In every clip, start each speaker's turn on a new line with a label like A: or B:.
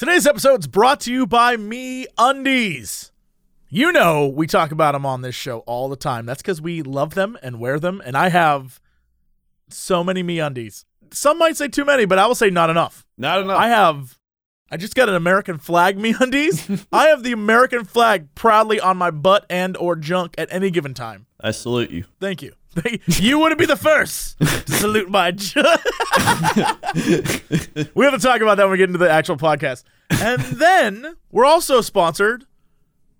A: Today's episode is brought to you by Me Undies. You know, we talk about them on this show all the time. That's because we love them and wear them. And I have so many Me Undies. Some might say too many, but I will say not enough.
B: Not enough.
A: I have, I just got an American flag Me Undies. I have the American flag proudly on my butt and or junk at any given time.
B: I salute you.
A: Thank you. You wouldn't be the first to salute my. Ju- we have to talk about that when we get into the actual podcast. And then we're also sponsored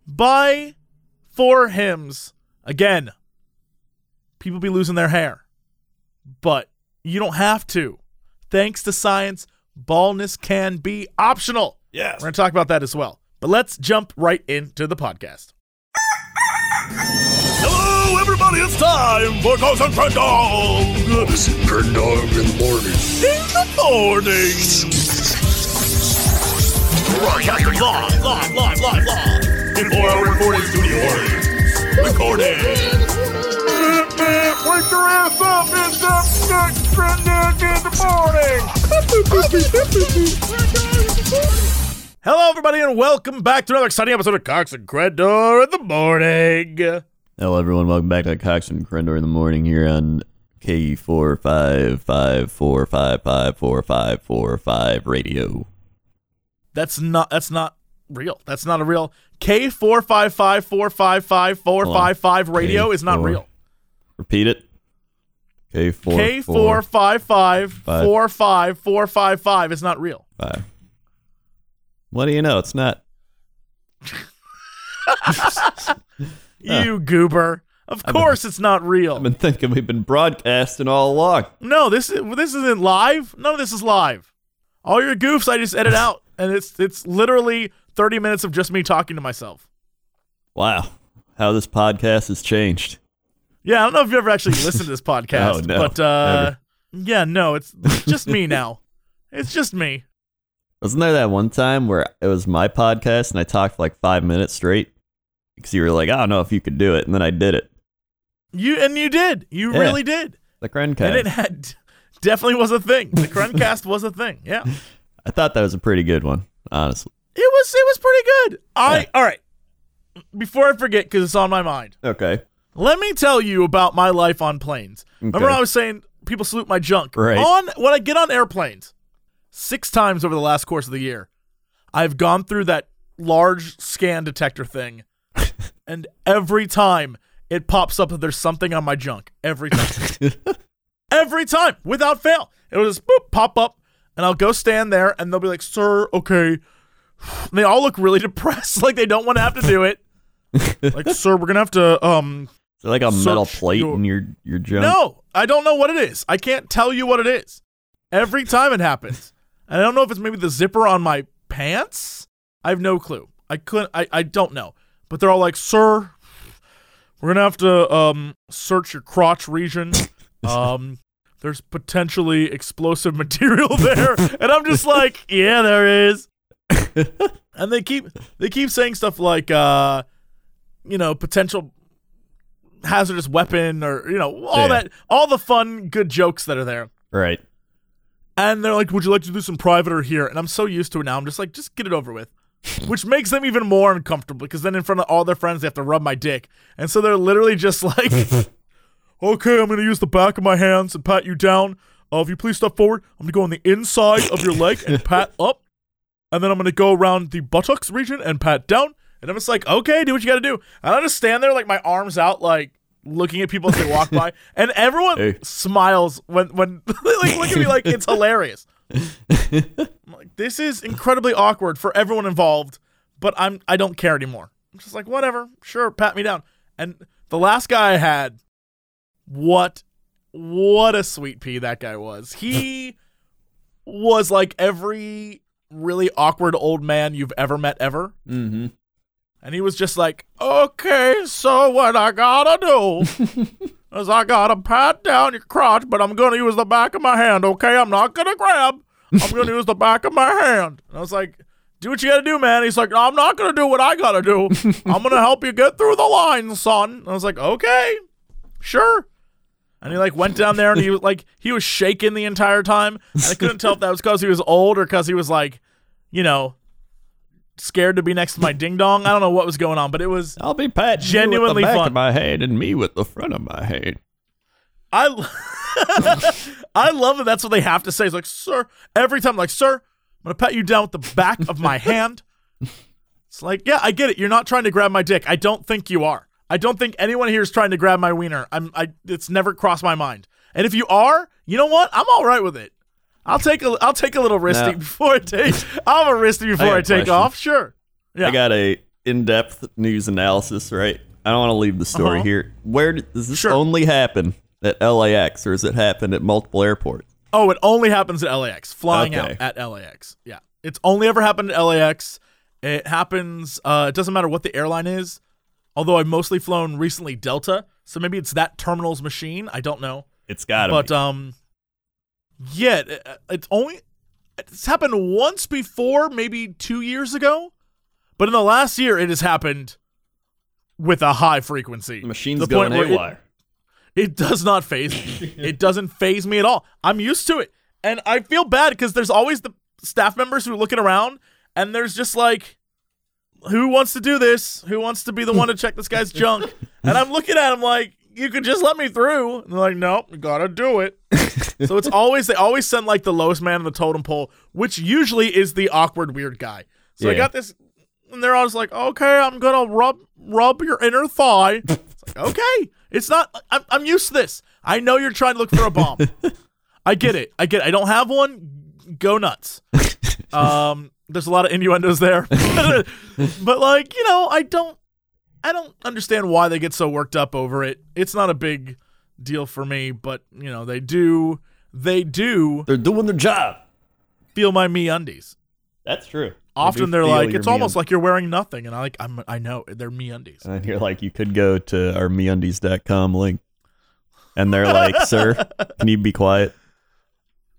A: by For Hims. Again, people be losing their hair, but you don't have to. Thanks to science, baldness can be optional.
B: Yes.
A: We're going to talk about that as well. But let's jump right into the podcast. Everybody. It's time for Ghost and Friend Dog
C: Bird dog in the morning.
A: in the morning. Broadcasting live, live, live, live, live. In four recording studios. Recording. Wake your ass up. It's up. Ghost and Friend Dog in the morning. Hello, everybody, and welcome back to another exciting episode of Cox and Crendor in the morning.
B: Hello, everyone. Welcome back to Cox and Crendor in the morning here on K four five five four five five four five four five radio.
A: That's not. That's not real. That's not a real. K four five five four five five four five five radio is not real.
B: Repeat it. K four
A: K four five five
B: Five.
A: four five four five five is not real.
B: five. What do you know? It's not.
A: You goober. Of course, it's not real.
B: I've been thinking we've been broadcasting all along.
A: no, this is this isn't live. None of this is live. All your goofs, I just edit out, and it's it's literally thirty minutes of just me talking to myself.
B: Wow, how this podcast has changed.
A: Yeah, I don't know if you ever actually listened to this podcast,
B: Oh, no,
A: but uh, yeah, no, it's just me now. It's just me.
B: Wasn't there that one time where it was my podcast and I talked for like five minutes straight because you were like, I don't know if you could do it, and then I did it.
A: You and you did. You
B: Yeah.
A: really did.
B: The Crencast.
A: And it had definitely was a thing. The Crencast was a thing. Yeah.
B: I thought that was a pretty good one, honestly.
A: It was it was pretty good. I
B: Yeah.
A: all right. Before I forget, because it's on my mind,
B: Okay.
A: let me tell you about my life on planes. Remember I was saying people salute my junk.
B: Right.
A: On when I get on airplanes, six times over the last course of the year, I've gone through that large scan detector thing, and every time it pops up that there's something on my junk. Every time. every time, without fail. It'll just boop, pop up, and I'll go stand there, and they'll be like, "Sir, okay." And they all look really depressed, like they don't want to have to do it. like, sir, we're gonna have to um
B: Is like a metal plate
A: your-
B: in your your junk?
A: no, I don't know what it is. I can't tell you what it is. Every time it happens. And I don't know if it's maybe the zipper on my pants. I have no clue. I couldn't I, I don't know. But they're all like, "Sir, we're going to have to um search your crotch region. Um there's potentially explosive material there." and I'm just like, "Yeah, there is." and they keep they keep saying stuff like uh you know, potential hazardous weapon or you know all
B: Yeah.
A: that all the fun good jokes that are there
B: Right.
A: and they're like would you like to do some private or here and i'm so used to it now i'm just like just get it over with which makes them even more uncomfortable because then in front of all their friends they have to rub my dick. And so they're literally just like okay i'm gonna use the back of my hands and pat you down. Uh, if you please step forward i'm gonna go on the inside of your leg and pat up. And then i'm gonna go around the buttocks region and pat down. And i'm just like okay do what you gotta do. And i just stand there like my arms out like looking at people as they walk by. And everyone
B: Hey.
A: smiles when when they like look at me like it's hilarious this is incredibly awkward for everyone involved, but I'm I don't care anymore. I'm just like, whatever, sure, pat me down. And the last guy I had, what what a sweet pea that guy was. He was like every really awkward old man you've ever met ever.
B: Mm-hmm.
A: And he was just like, okay, so what I gotta do is I gotta pat down your crotch, but I'm gonna use the back of my hand, okay? I'm not gonna grab. I'm gonna use the back of my hand. And I was like, do what you gotta do, man. He's like, I'm not gonna do what I gotta do. I'm gonna help you get through the line, son. And I was like, okay, sure. And he like went down there and he was like he was shaking the entire time. And I couldn't tell if that was because he was old or because he was like, you know, scared to be next to my ding dong. I don't know what was going on, but it was
B: I'll be patting
A: Genuinely
B: you with the back
A: fun.
B: of my hand and me with the front of my hand.
A: I I love that that's what they have to say. It's like, sir, every time, like, sir, I'm gonna pat you down with the back of my hand. It's like, yeah, I get it. You're not trying to grab my dick. I don't think you are. I don't think anyone here is trying to grab my wiener. I'm I it's never crossed my mind. And if you are, you know what? I'm all right with it. I'll take a I'll take a little risty
B: Now-
A: before I take I'm a risty before I,
B: I,
A: take
B: question.
A: off. Sure. Yeah.
B: I got a in-depth news analysis, right? I don't want to leave the story
A: Uh-huh.
B: here. Where does this
A: Sure.
B: only happen at LAX, or has it happened at multiple airports?
A: Oh, it only happens at LAX. Flying
B: Okay.
A: out at LAX. Yeah. It's only ever happened at LAX. It happens uh it doesn't matter what the airline is. Although I've mostly flown recently Delta, so maybe it's that terminal's machine. I don't know.
B: It's got to
A: But
B: be.
A: um yeah, it- it's only it's happened once before, maybe 2 years ago. But in the last year it has happened with a high frequency.
B: the machine's
A: the
B: going
A: point it-
B: haywire.
A: It does not phase me. it doesn't phase me at all. I'm used to it. And I feel bad because there's always the staff members who are looking around and there's just like, who wants to do this? Who wants to be the one to check this guy's junk? And I'm looking at him like, you could just let me through. And they're like, nope, you gotta do it. so it's always, they always send like the lowest man on the totem pole, which usually is the awkward, weird guy. So I got this, and they're always like, okay, I'm gonna rub, rub your inner thigh. It's like, okay. It's not. I'm, I'm used to this. I know you're trying to look for a bomb. I get it. I get. It. I don't have one. Go nuts. Um, there's a lot of innuendos there, but like you know, I don't. I don't understand why they get so worked up over it. It's not a big deal for me, but you know, they do. They do
B: They're doing their job.
A: feel my me undies.
B: That's true.
A: Often they're like, it's almost like you're wearing nothing, and I like, I'm, I know they're me undies.
B: And you're like, you could go to our meundies.com link. And they're like, sir, can you be quiet?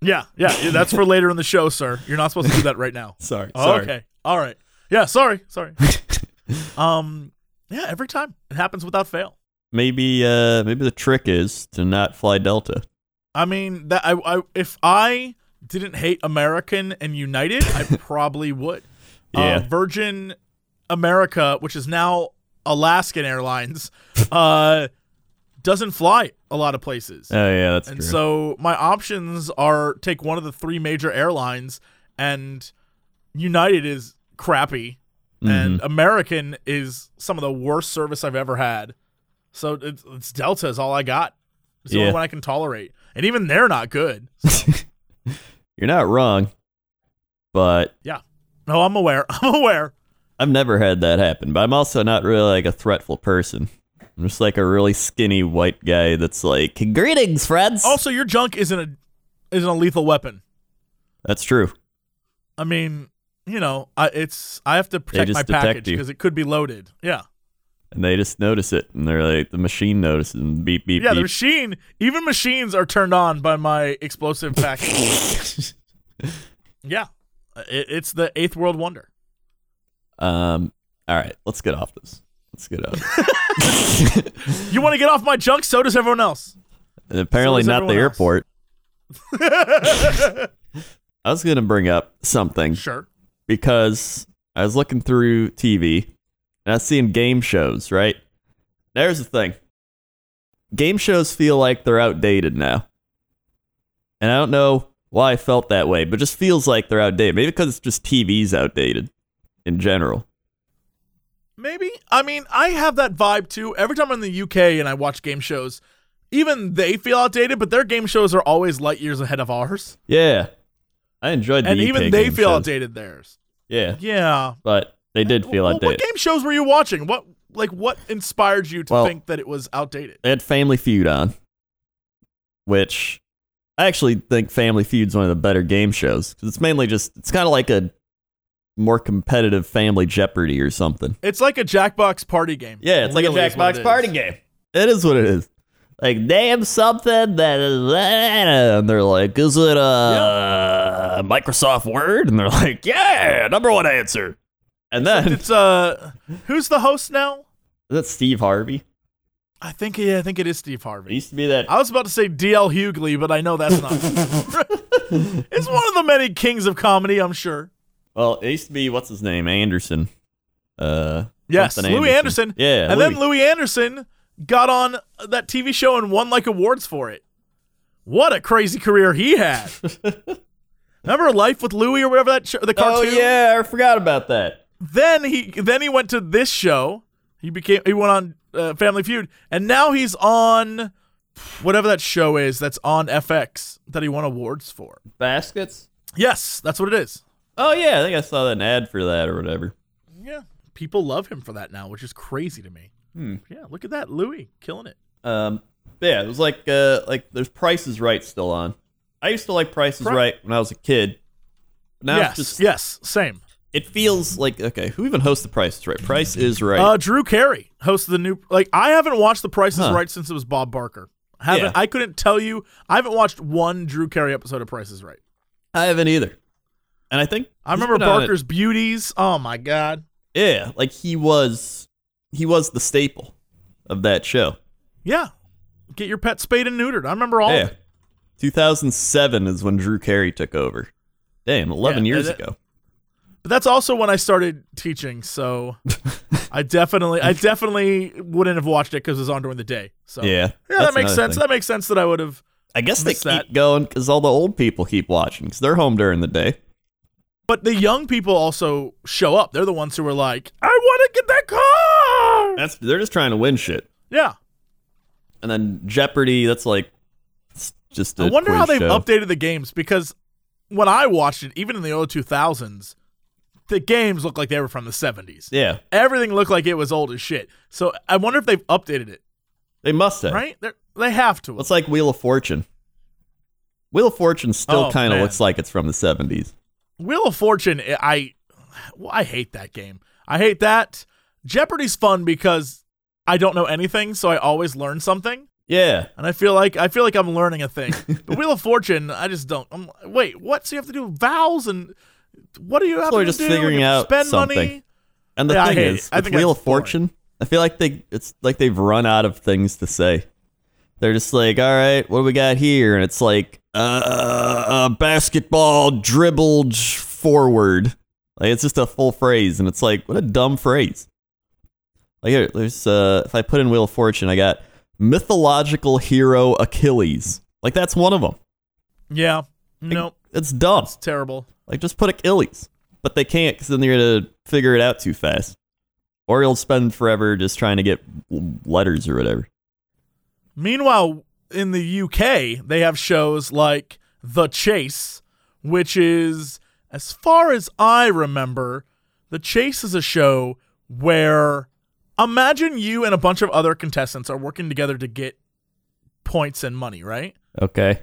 A: Yeah, yeah, yeah, that's for later in the show, sir. You're not supposed to do that right now.
B: Sorry.
A: Oh,
B: sorry.
A: okay. All right. Yeah, sorry. Sorry. um yeah, every time. It happens without fail.
B: Maybe uh maybe the trick is to not fly Delta.
A: I mean, that I, I if I didn't hate American and United, I probably would.
B: Yeah.
A: Uh, Virgin America, which is now Alaskan Airlines, uh doesn't fly a lot of places.
B: Oh yeah, that's
A: And
B: true.
A: so my options are take one of the three major airlines, and United is crappy, and
B: Mm-hmm.
A: American is some of the worst service I've ever had. So it's, it's Delta is all I got. It's the
B: Yeah.
A: only one I can tolerate, and even they're not good. So,
B: You're not wrong. But yeah,
A: no, I'm aware. I'm aware.
B: I've never had that happen. But I'm also not really like a threatful person. I'm just like a really skinny white guy that's like, greetings, friends.
A: Also, your junk isn't a isn't a lethal weapon.
B: That's true.
A: I mean, you know, I, it's I have to protect my package because it could be loaded. Yeah.
B: And they just notice it, and they're like, the machine notices, and beep, beep,
A: Yeah, the machine, even machines are turned on by my explosive package. yeah, it, it's the eighth world wonder.
B: um, all right, let's get off this. Let's get off.
A: You want to get off my junk? So does everyone else.
B: And apparently
A: So
B: not the
A: else.
B: airport. I was gonna bring up something
A: Sure.
B: because I was looking through TV and I was seeing game shows, right? There's the thing. Game shows feel like they're outdated now. And I don't know why I felt that way, but it just feels like they're outdated. Maybe because it's just TV's outdated in general.
A: Maybe. I mean, I have that vibe too. Every time I'm in the UK and I watch game shows, even they feel outdated, but their game shows are always light years ahead of ours.
B: Yeah. I enjoyed the
A: and
B: UK
A: even they feel
B: shows.
A: outdated theirs.
B: Yeah.
A: Yeah.
B: But they did feel
A: Well,
B: outdated.
A: What game shows were you watching? What like what inspired you to
B: Well-
A: think that it was outdated?
B: They had Family Feud on, which I actually think Family Feud's one of the better game shows 'cause it's mainly just it's kind of like a more competitive Family Jeopardy or something.
A: It's like a Jackbox party game.
B: Yeah, it's like
A: Really
B: a Jackbox
A: it
B: party game. It is what it is. Like name something that is, that. and they're like, is it uh, a Microsoft Word? And they're like, yeah, number one answer. And then
A: It's uh, who's the host now?
B: that's Steve Harvey.
A: I think yeah, I think it is Steve Harvey.
B: It used to be that
A: I was about to say DL Hughley, but I know that's not. it's one of the many kings of comedy, I'm sure.
B: Well, it used to be what's his name, Anderson. Uh,
A: Yes, Louie Anderson.
B: Yeah,
A: and
B: Louie.
A: then Louie Anderson got on that TV show and won like awards for it. What a crazy career he had! Remember Life with Louie or whatever that show, the
B: oh yeah, I forgot about that.
A: Then he then he went to this show. He became he went on uh, Family Feud, and now he's on whatever that show is that's on FX that he won awards for.
B: Baskets.
A: Yes, that's what it is.
B: Oh yeah, I think I saw an ad for that or whatever.
A: Yeah, people love him for that now, which is crazy to me.
B: Hmm.
A: Yeah, look at that, Louie killing it.
B: Um, yeah, it was like uh, like there's Price is Right still on. I used to like Price is
A: Pri-
B: Right when I was a kid. Now
A: yes,
B: it's just
A: yes, same.
B: It feels like okay, who even hosts the Price is Right? Price is Right.
A: Uh, Drew Carey hosts the new. Like, I haven't watched The Price is
B: Huh.
A: Right since it was Bob Barker. Haven't
B: Yeah.
A: I couldn't tell you. I haven't watched one Drew Carey episode of Price is Right.
B: I haven't either. And I think
A: I remember
B: been on it-
A: Barker's Beauties. Oh my god.
B: Yeah, like he was he was the staple of that show.
A: Yeah, get your pet spayed and neutered. I remember all.
B: yeah.
A: Of it.
B: 2007 is when Drew Carey took over. Damn, 11
A: Yeah,
B: years
A: that-
B: ago.
A: But that's also when I started teaching. So I definitely, I definitely wouldn't have watched it because it was on during the day. So
B: Yeah.
A: yeah, that makes sense.
B: thing.
A: That makes sense that I would have.
B: I guess they keep
A: that.
B: going because all the old people keep watching because they're home during the day.
A: But the young people also show up. They're the ones who are like, I want to get that car.
B: That's they're just trying to win shit.
A: Yeah.
B: And then Jeopardy, that's like just I
A: I wonder how they've updated the games because when I watched it, even in the early 2000s, the games look like they were from the 70s.
B: Yeah,
A: Everything looked like it was old as shit. So I wonder if they've updated it,
B: they must have.
A: right? They're, they have to.
B: It's like Wheel of Fortune. Wheel of Fortune still
A: Oh,
B: kind of looks like it's from the 70s.
A: Wheel of Fortune, eh, I, well, I hate that game. I hate that. Jeopardy's fun because I don't know anything, so I always learn something.
B: Yeah.
A: And I feel like I feel like I'm learning a thing. but Wheel of Fortune, I just don't. I'm wait, what? So you have to do vowels and what do you have
B: So we're
A: to
B: just
A: do?
B: figuring
A: You have to
B: out
A: spend
B: something.
A: money.
B: And the
A: Yeah, I
B: thing
A: hate it.
B: is,
A: I
B: with
A: think
B: Wheel
A: that's
B: of Fortune, I feel like they it's like they've run out of things to say. They're just like, all right, what do we got here? And it's like, uh, uh basketball dribbled forward. Like it's just a full phrase, and it's like, what a dumb phrase. Like here, there's uh, if I put in Wheel of Fortune, I got mythological hero Achilles. Like that's one of them.
A: Yeah. No,
B: It's dumb.
A: it's terrible.
B: Like, just put Achilles. But they can't because then they're to figure it out too fast. Or you'll spend forever just trying to get letters or whatever.
A: Meanwhile, in the UK, they have shows like The Chase, which is, as far as I remember, The Chase is a show where imagine you and a bunch of other contestants are working together to get points and money, right?
B: Okay.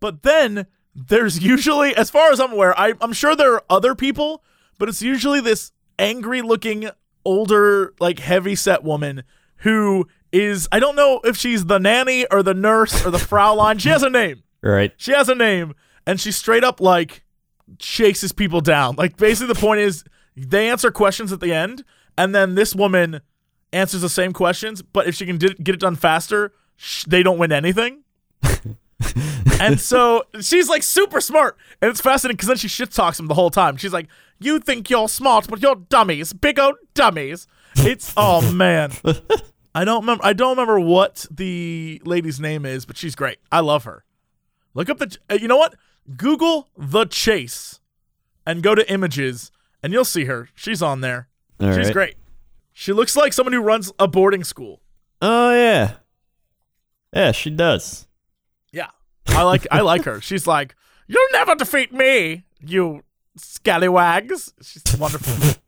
A: But then there's usually, as far as I'm aware, I, I'm sure there are other people, but it's usually this angry looking, older, like heavy set woman who is, I don't know if she's the nanny or the nurse or the Fraulein. She has a name.
B: Right.
A: She has a name. And she straight up like chases people down. Like basically the point is they answer questions at the end, and then this woman answers the same questions, but if she can di- get it done faster, sh- they don't win anything. and so she's like super smart, and it's fascinating because then she shit talks him the whole time. She's like, "You think you're smart, but you're dummies, big old dummies." It's oh man, I don't remember. I don't remember what the lady's name is, but she's great. I love her. Look up the. uh, You know what? Google the chase, and go to images, and you'll see her. She's on there.
B: All
A: she's
B: right.
A: great. She looks like someone who runs a boarding school.
B: Oh, yeah. Yeah, she does.
A: Yeah, I like I like her. She's like, you'll never defeat me, you scallywags. She's wonderful.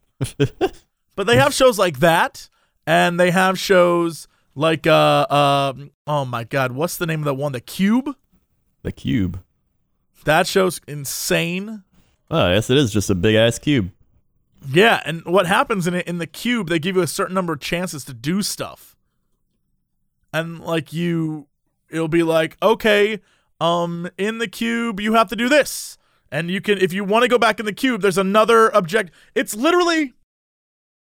A: but they have shows like that, and they have shows like uh um oh my god, what's the name of that one? The Cube.
B: The cube.
A: That show's insane.
B: Oh, yes, it is just a big ass cube.
A: Yeah, and what happens in it in the cube, they give you a certain number of chances to do stuff. And like you it'll be like, okay, um in the cube you have to do this. And you can if you want to go back in the cube, there's another object. It's literally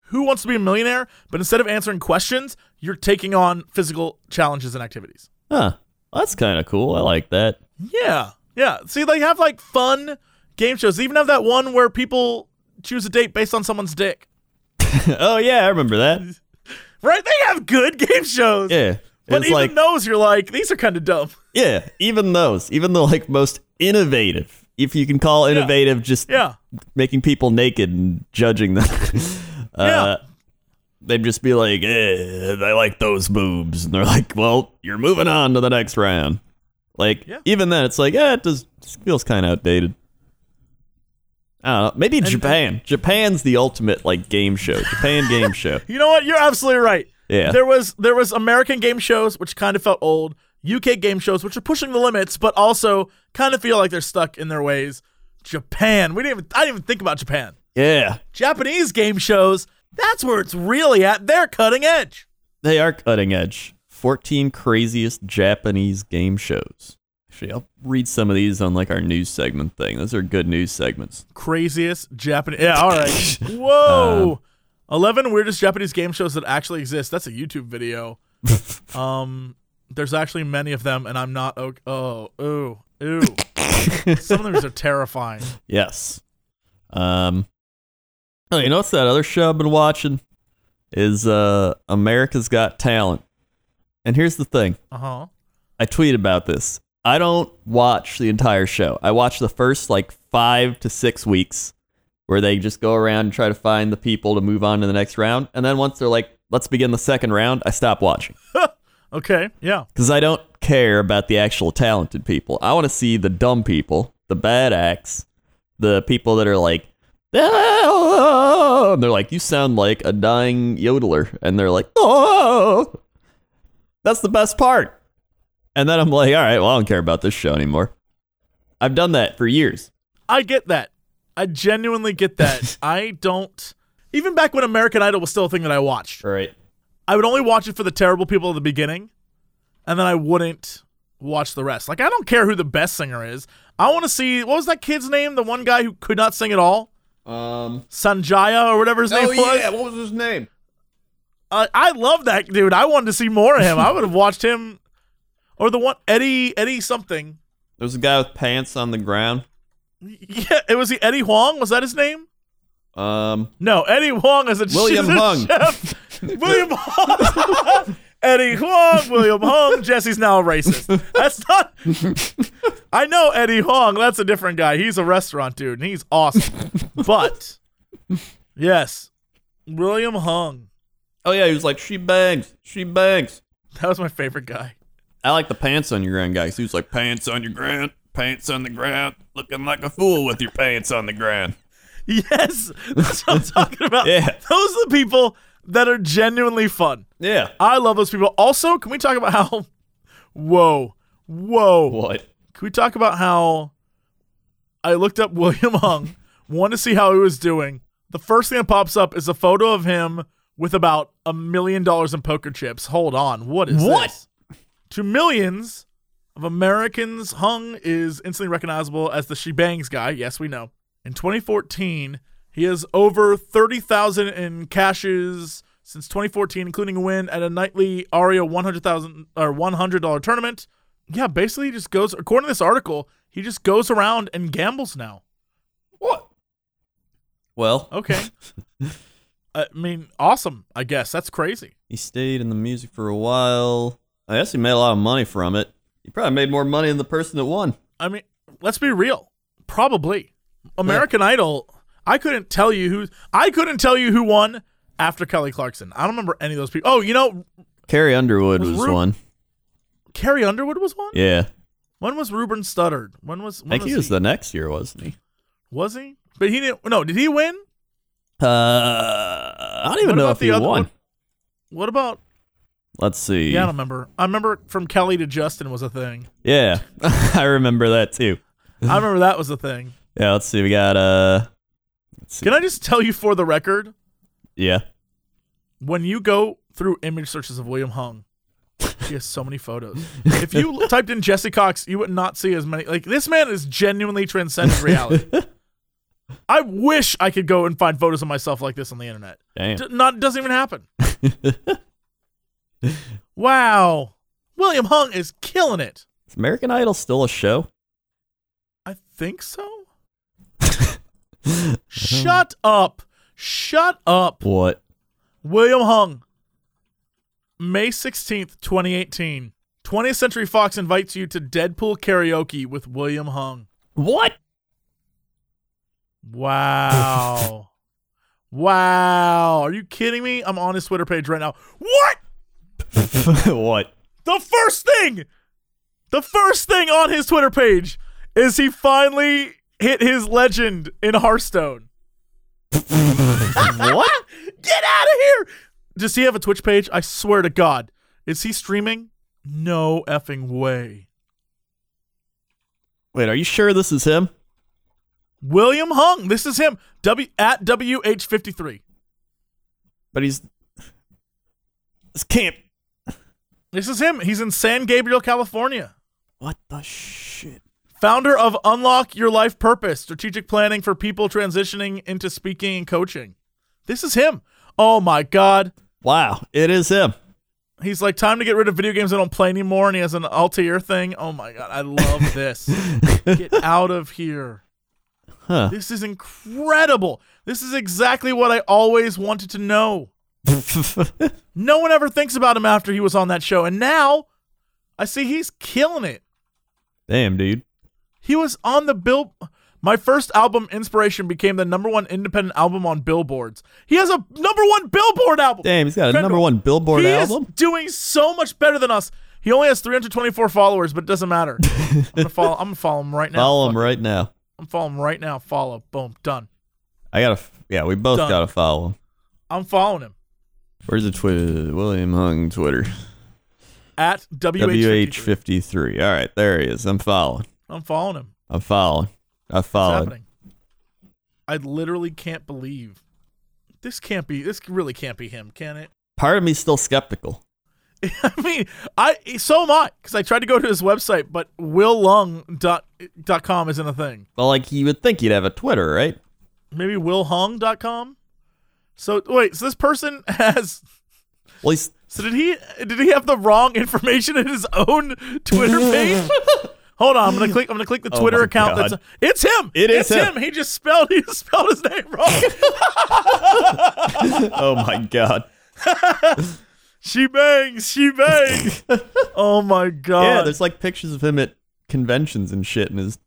A: who wants to be a millionaire, but instead of answering questions, you're taking on physical challenges and activities.
B: Huh. That's kind of cool. I like that.
A: Yeah. Yeah. See, they have like fun game shows. They even have that one where people choose a date based on someone's dick.
B: oh yeah, I remember that.
A: Right? They have good game shows.
B: Yeah.
A: But
B: it's
A: even
B: like
A: those, you're like, these are kind of dumb.
B: yeah, even those, even the like most innovative, if you can call innovative, just
A: Yeah.
B: making people naked and judging them. uh,
A: Yeah.
B: They'd just be like, eh, I like those boobs. And they're like, well, you're moving on to the next round. Like,
A: Yeah.
B: even then, it's like, yeah, it does feels kind of outdated. I don't know. Maybe Japan. Japan's the ultimate like game show. Japan game show.
A: You know what? You're absolutely right.
B: Yeah.
A: There was there was American game shows which kind of felt old, UK game shows which are pushing the limits, but also kind of feel like they're stuck in their ways. Japan. We didn't even I didn't even think about Japan.
B: Yeah,
A: Japanese game shows, that's where it's really at. They're cutting edge.
B: they are cutting edge. 14 craziest Japanese game shows. Actually, I'll read some of these on like our news segment thing. Those are good news segments.
A: Craziest Japanese Yeah, all right. Whoa. Um, 11 weirdest Japanese game shows that actually exist. That's a YouTube video. um there's actually many of them and I'm not okay. Oh, ooh. Ooh. Some of these are terrifying.
B: Yes. Um. Oh, you know what's that other show I've been watching? Is uh America's Got Talent. And here's the thing.
A: Uh-huh.
B: I tweet about this. I don't watch the entire show. I watch the first like five to six weeks where they just go around and try to find the people to move on to the next round. And then once they're like, let's begin the second round, I stop watching.
A: Okay, yeah.
B: Because I don't care about the actual talented people. I want to see the dumb people, the bad acts, the people that are like, oh, and they're like, you sound like a dying yodeler. And they're like, oh, that's the best part. And then I'm like, all right, well, I don't care about this show anymore. I've done that for years.
A: I get that. I genuinely get that. I don't even back when American Idol was still a thing that I watched.
B: Right.
A: I would only watch it for the terrible people at the beginning, and then I wouldn't watch the rest. Like I don't care who the best singer is. I want to see what was that kid's name? The one guy who could not sing at all,
B: Um.
A: Sanjaya or whatever his name was.
B: Oh yeah, what was his name?
A: Uh, I love that dude. I wanted to see more of him. I would have watched him, or the one Eddie Eddie something.
B: There was a guy with pants on the ground.
A: Yeah, it was he Eddie Huang. Was that his name?
B: Um.
A: No, Eddie Huang is a
B: William
A: is
B: Hung.
A: William Hung. Eddie Huang, William Hung. Jesse's now a racist. That's not. I know Eddie Huang. That's a different guy. He's a restaurant dude, and he's awesome. But yes, William Hung.
B: Oh yeah, he was like, she bangs, she bangs.
A: That was my favorite guy.
B: I like the pants on your ground guy. He was like, pants on your ground, pants on the ground, looking like a fool with your pants on the ground.
A: Yes, that's what I'm talking about.
B: Yeah.
A: Those are the people that are genuinely fun.
B: Yeah.
A: I love those people. Also, can we talk about how? Whoa, whoa.
B: What?
A: Can we talk about how I looked up William Hung, wanted to see how he was doing. The first thing that pops up is a photo of him with about a million dollars in poker chips. Hold on, what is
B: What?
A: this? To millions of Americans, Hung is instantly recognizable as the She Bangs guy. Yes, we know. In 2014, he has over 30,000 in cashes since 2014, including a win at a nightly Aria 100,000 or $100 tournament. Yeah, basically, he just goes. According to this article, he just goes around and gambles now.
B: What? Well,
A: Okay, I mean, awesome. I guess that's crazy.
B: he stayed in the music for a while. I guess he made a lot of money from it. He probably made more money than the person that won.
A: I mean, let's be real. Probably American Idol. I couldn't tell you who. I couldn't tell you who won after Kelly Clarkson. I don't remember any of those people. Oh, you know,
B: Carrie Underwood
A: Was Ru-
B: one.
A: Carrie Underwood was one.
B: Yeah.
A: When was Ruben Studdard? When was?
B: I think
A: was
B: he was the next year, wasn't he?
A: Was he? But he didn't. No, did he win?
B: Uh, I don't even
A: What
B: know if he
A: other
B: won.
A: one? What about?
B: Let's see.
A: Yeah, I don't remember. I remember from Kelly to Justin was a thing.
B: Yeah, I remember that too.
A: I remember that was a thing.
B: Yeah, let's see. We got uh.
A: Can I just tell you for the record,
B: yeah.
A: when you go through image searches of William Hung, he has so many photos. If you typed in Jesse Cox, you would not see as many. Like this man is genuinely transcended reality. I wish I could go and find photos of myself like this on the internet.
B: Damn.
A: D- not doesn't even happen. Wow, William Hung is killing it.
B: Is American Idol still a show?
A: I think so. Shut up. Shut up.
B: What?
A: William Hung. May 16th, 2018. 20th Century Fox invites you to Deadpool karaoke with William Hung.
B: What?
A: Wow. wow. Are you kidding me? I'm on his Twitter page right now. What?
B: what?
A: The first thing, the first thing on his Twitter page is he finally hit his legend in Hearthstone.
B: what?
A: Get out of here! Does he have a Twitch page? I swear to God. Is he streaming? No effing way.
B: Wait, are you sure this is him?
A: William Hung. This is him. W at WH53.
B: But he's. This can't.
A: This is him. He's in San Gabriel, California.
B: What the shit?
A: Founder of Unlock Your Life Purpose, strategic planning for people transitioning into speaking and coaching. This is him. Oh my God.
B: Wow, it is him.
A: He's like, time to get rid of video games I don't play anymore. And he has an Altair thing. Oh my God. I love this. get out of here.
B: Huh.
A: This is incredible. This is exactly what I always wanted to know. No one ever thinks about him after he was on that show. And now I see he's killing it.
B: Damn, dude.
A: He was on the bill. My first album, Inspiration, became the number one independent album on billboards. He has a number one billboard album.
B: Damn, he's got a number one Billboard
A: he
B: album.
A: is doing so much better than us. He only has 324 followers, but it doesn't matter. I'm gonna follow. I'm gonna follow him right now.
B: Follow him right now.
A: I'm following him right now. Follow. Boom. Done.
B: I gotta. Yeah, we both
A: Done.
B: gotta follow him.
A: I'm following him
B: Where's the Twitter? William Hung Twitter.
A: at WH53.
B: WH53. All right, there he is. I'm following.
A: I'm following him.
B: I'm following. I
A: What's
B: followed.
A: I literally can't believe this can't be. This really can't be him, can it?
B: Part of me's still skeptical.
A: I mean, I so am I because I tried to go to his website, but willlung dot dot com isn't a thing.
B: Well, like you would think he'd have a Twitter, right?
A: Maybe willhung dot com. So wait, so this person has.
B: Well, he's
A: So did he did he have the wrong information in his own Twitter page? Hold on, I'm gonna click. I'm gonna click the
B: Oh
A: Twitter
B: my
A: account.
B: God.
A: That's it's him.
B: It is
A: it's
B: him.
A: He just spelled he just spelled his name wrong.
B: oh my god.
A: she bangs. She bangs. oh my god.
B: Yeah, there's like pictures of him at conventions and shit, and his.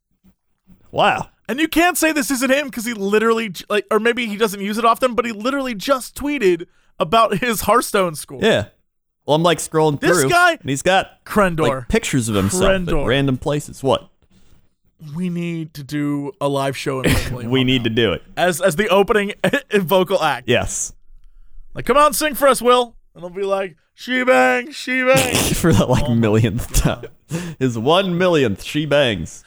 B: Wow.
A: And you can't say this isn't him because he literally like, or maybe he doesn't use it often, but he literally just tweeted about his Hearthstone school.
B: Yeah. Well, I'm like scrolling
A: This
B: through,
A: guy-
B: and he's got
A: Crendor.
B: like pictures of himself
A: Crendor.
B: at random places. What?
A: we need to do a live show in
B: we need
A: now.
B: to do it.
A: as as the opening vocal act.
B: Yes.
A: Like, come on, sing for us, Will, and they'll be like, she bang, she bang.
B: For the
A: Oh
B: like millionth time. His one millionth she bangs.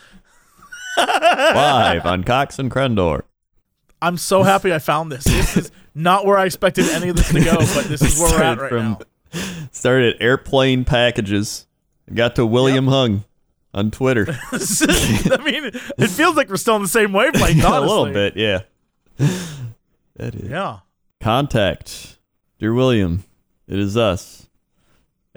B: Live on Cox and Crendor.
A: I'm so happy I found this. This is not where I expected any of this to go, but this is where we're at right
B: from-
A: now.
B: Started at airplane packages. Got to William Hung on Twitter.
A: I mean, it feels like we're still in the same wavelength.
B: a little bit, yeah. That is.
A: Yeah.
B: Contact. Dear William, it is us.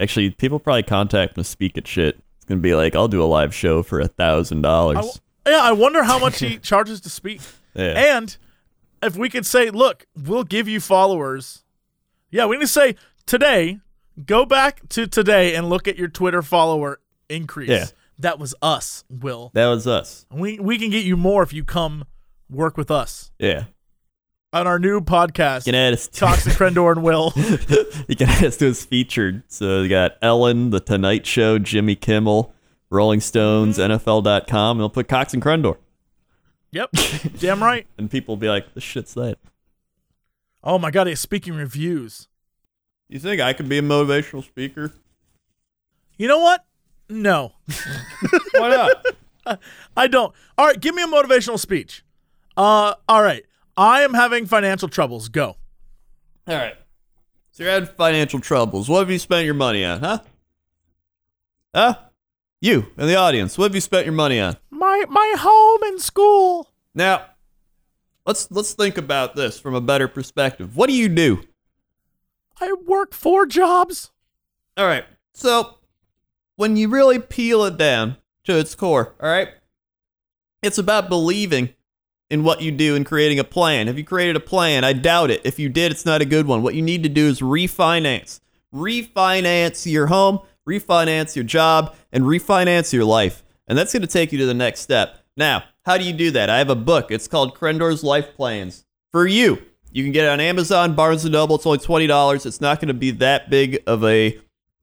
B: Actually, people probably contact him to speak at shit. It's gonna be like, I'll do a live show for a thousand dollars.
A: Yeah, I wonder how much he charges to speak.
B: Yeah.
A: And if we could say, look, we'll give you followers. Yeah, we need to say today, go back to today and look at your Twitter follower increase.
B: Yeah.
A: That was us, Will.
B: That was us.
A: We we can get you more if you come work with us
B: Yeah.
A: on our new podcast.
B: You can add us to,
A: Toxic Crendor and Will.
B: you can add us to his featured. So you got Ellen, The Tonight Show, Jimmy Kimmel, Rolling Stones,
A: Mm-hmm.
B: NFL.com, and they'll put Cox and Crendor.
A: Yep. Damn right.
B: And people will be like, this shit's that.
A: Oh my god, he's speaking reviews.
B: You think I could be a motivational speaker?
A: You know what? No.
B: Why not?
A: I don't. All right, give me a motivational speech. Uh all right. I am having financial troubles. Go.
B: All right. So you're having financial troubles. What have you spent your money on, huh? Huh? You in the audience, what have you spent your money on?
A: My my home and school.
B: Now, let's let's think about this from a better perspective. What do you do?
A: I work four jobs.
B: All right. So, when you really peel it down to its core, all right? It's about believing in what you do in creating a plan. Have you created a plan? I doubt it. If you did, it's not a good one. What you need to do is refinance. Refinance your home, refinance your job, and refinance your life. And that's going to take you to the next step. Now, how do you do that? I have a book. It's called Crendor's Life Plans for you. You can get it on Amazon, Barnes and Noble. It's only twenty dollars. It's not going to be that big of a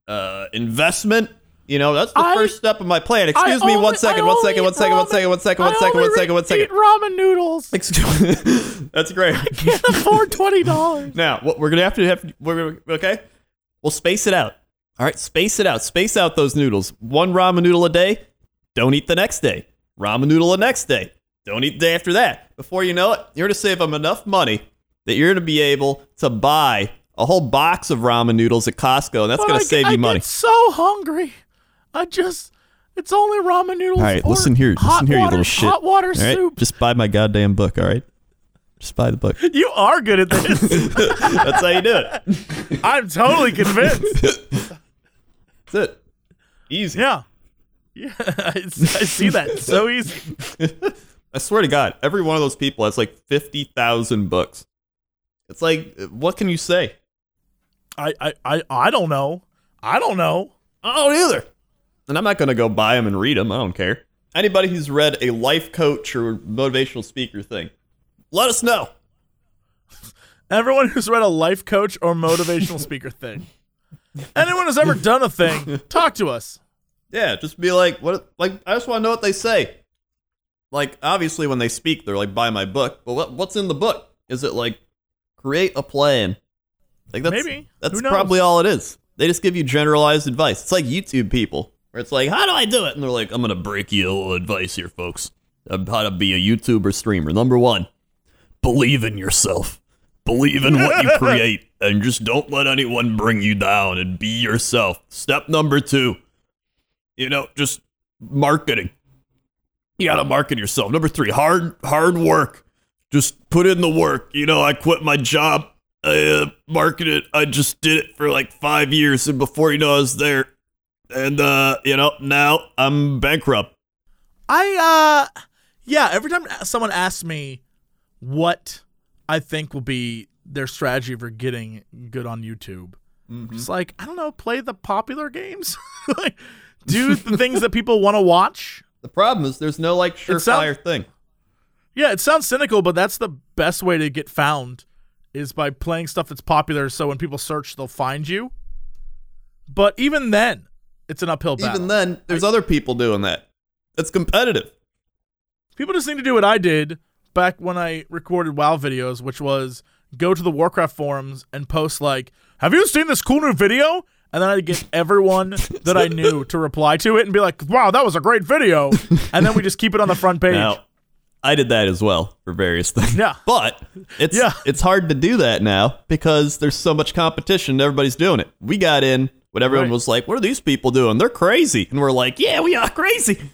B: uh, investment. You know, that's the
A: I-
B: first step of my plan. Excuse
A: I
B: me,
A: only-
B: one second,
A: I
B: one second, one second, one
A: ramen-
B: second, one second, one
A: I
B: second, one second, one second.
A: Eat ramen noodles.
B: Excuse That's great.
A: Can't afford twenty dollars.
B: Now, what we're gonna have to have we're gonna okay? We'll space it out. All right, space it out. Space out those noodles. One ramen noodle a day. Don't eat the next day. Ramen noodle the next day. Don't eat the day after that. Before you know it, you're gonna save them enough money that you're gonna be able to buy a whole box of ramen noodles at Costco, and that's
A: But
B: gonna save
A: I
B: you money.
A: Get so hungry. I just. It's only ramen noodles.
B: All right, listen here, listen here, you
A: water,
B: little shit.
A: Hot water
B: All right,
A: soup.
B: just buy my goddamn book. All right, just buy the book.
A: You are good at this.
B: That's how you do it.
A: I'm totally convinced.
B: That's it. Easy.
A: Yeah. Yeah, I, I see that so easy.
B: I swear to God, every one of those people has like 50,000 books. It's like, what can you say?
A: I, I, I, I don't know. I don't know.
B: I don't either. And I'm not going to go buy them and read them. I don't care. Anybody who's read a life coach or motivational speaker thing, let us know.
A: Everyone who's read a life coach or motivational speaker thing. Anyone who's ever done a thing, talk to us.
B: Yeah, just be like, what? Like, I just want to know what they say. Like, obviously, when they speak, they're like, buy my book. But what, what's in the book? Is it like, create a plan? Like, that's,
A: Maybe.
B: That's probably all it is. They just give you generalized advice. It's like YouTube people, where it's like, how do I do it? And they're like, I'm going to break you a little advice here, folks. How to be a YouTuber streamer. Number one, believe in yourself. Believe in what you create and just don't let anyone bring you down and be yourself. Step number two, you know, just marketing. You gotta market yourself. Number three, hard hard work. Just put in the work. You know, I quit my job. I uh, marketed. I just did it for like five years, and before you know, I was there. And uh, you know, now I'm bankrupt.
A: I uh yeah, every time someone asks me what I think will be their strategy for getting good on YouTube, mm-hmm. it's like, I don't know, play the popular games. like do the things that people want to watch.
B: The problem is there's no like
A: sounds-
B: surefire thing.
A: Yeah, it sounds cynical, but that's the best way to get found is by playing stuff that's popular so when people search they'll find you. But even then, it's an uphill battle.
B: Even then, there's other people doing that. It's competitive.
A: People just need to do what I did back when I recorded WoW videos, which was go to the Warcraft forums and post like, "Have you seen this cool new video?" And then I'd get everyone that I knew to reply to it and be like, "Wow, that was a great video!" And then we just keep it on the front page.
B: Now, I did that as well for various things.
A: Yeah.
B: But it's
A: Yeah.
B: it's hard to do that now because there's so much competition. Everybody's doing it. We got in when everyone
A: Right.
B: was like, "What are these people doing? They're crazy," and we're like, "Yeah, we are crazy."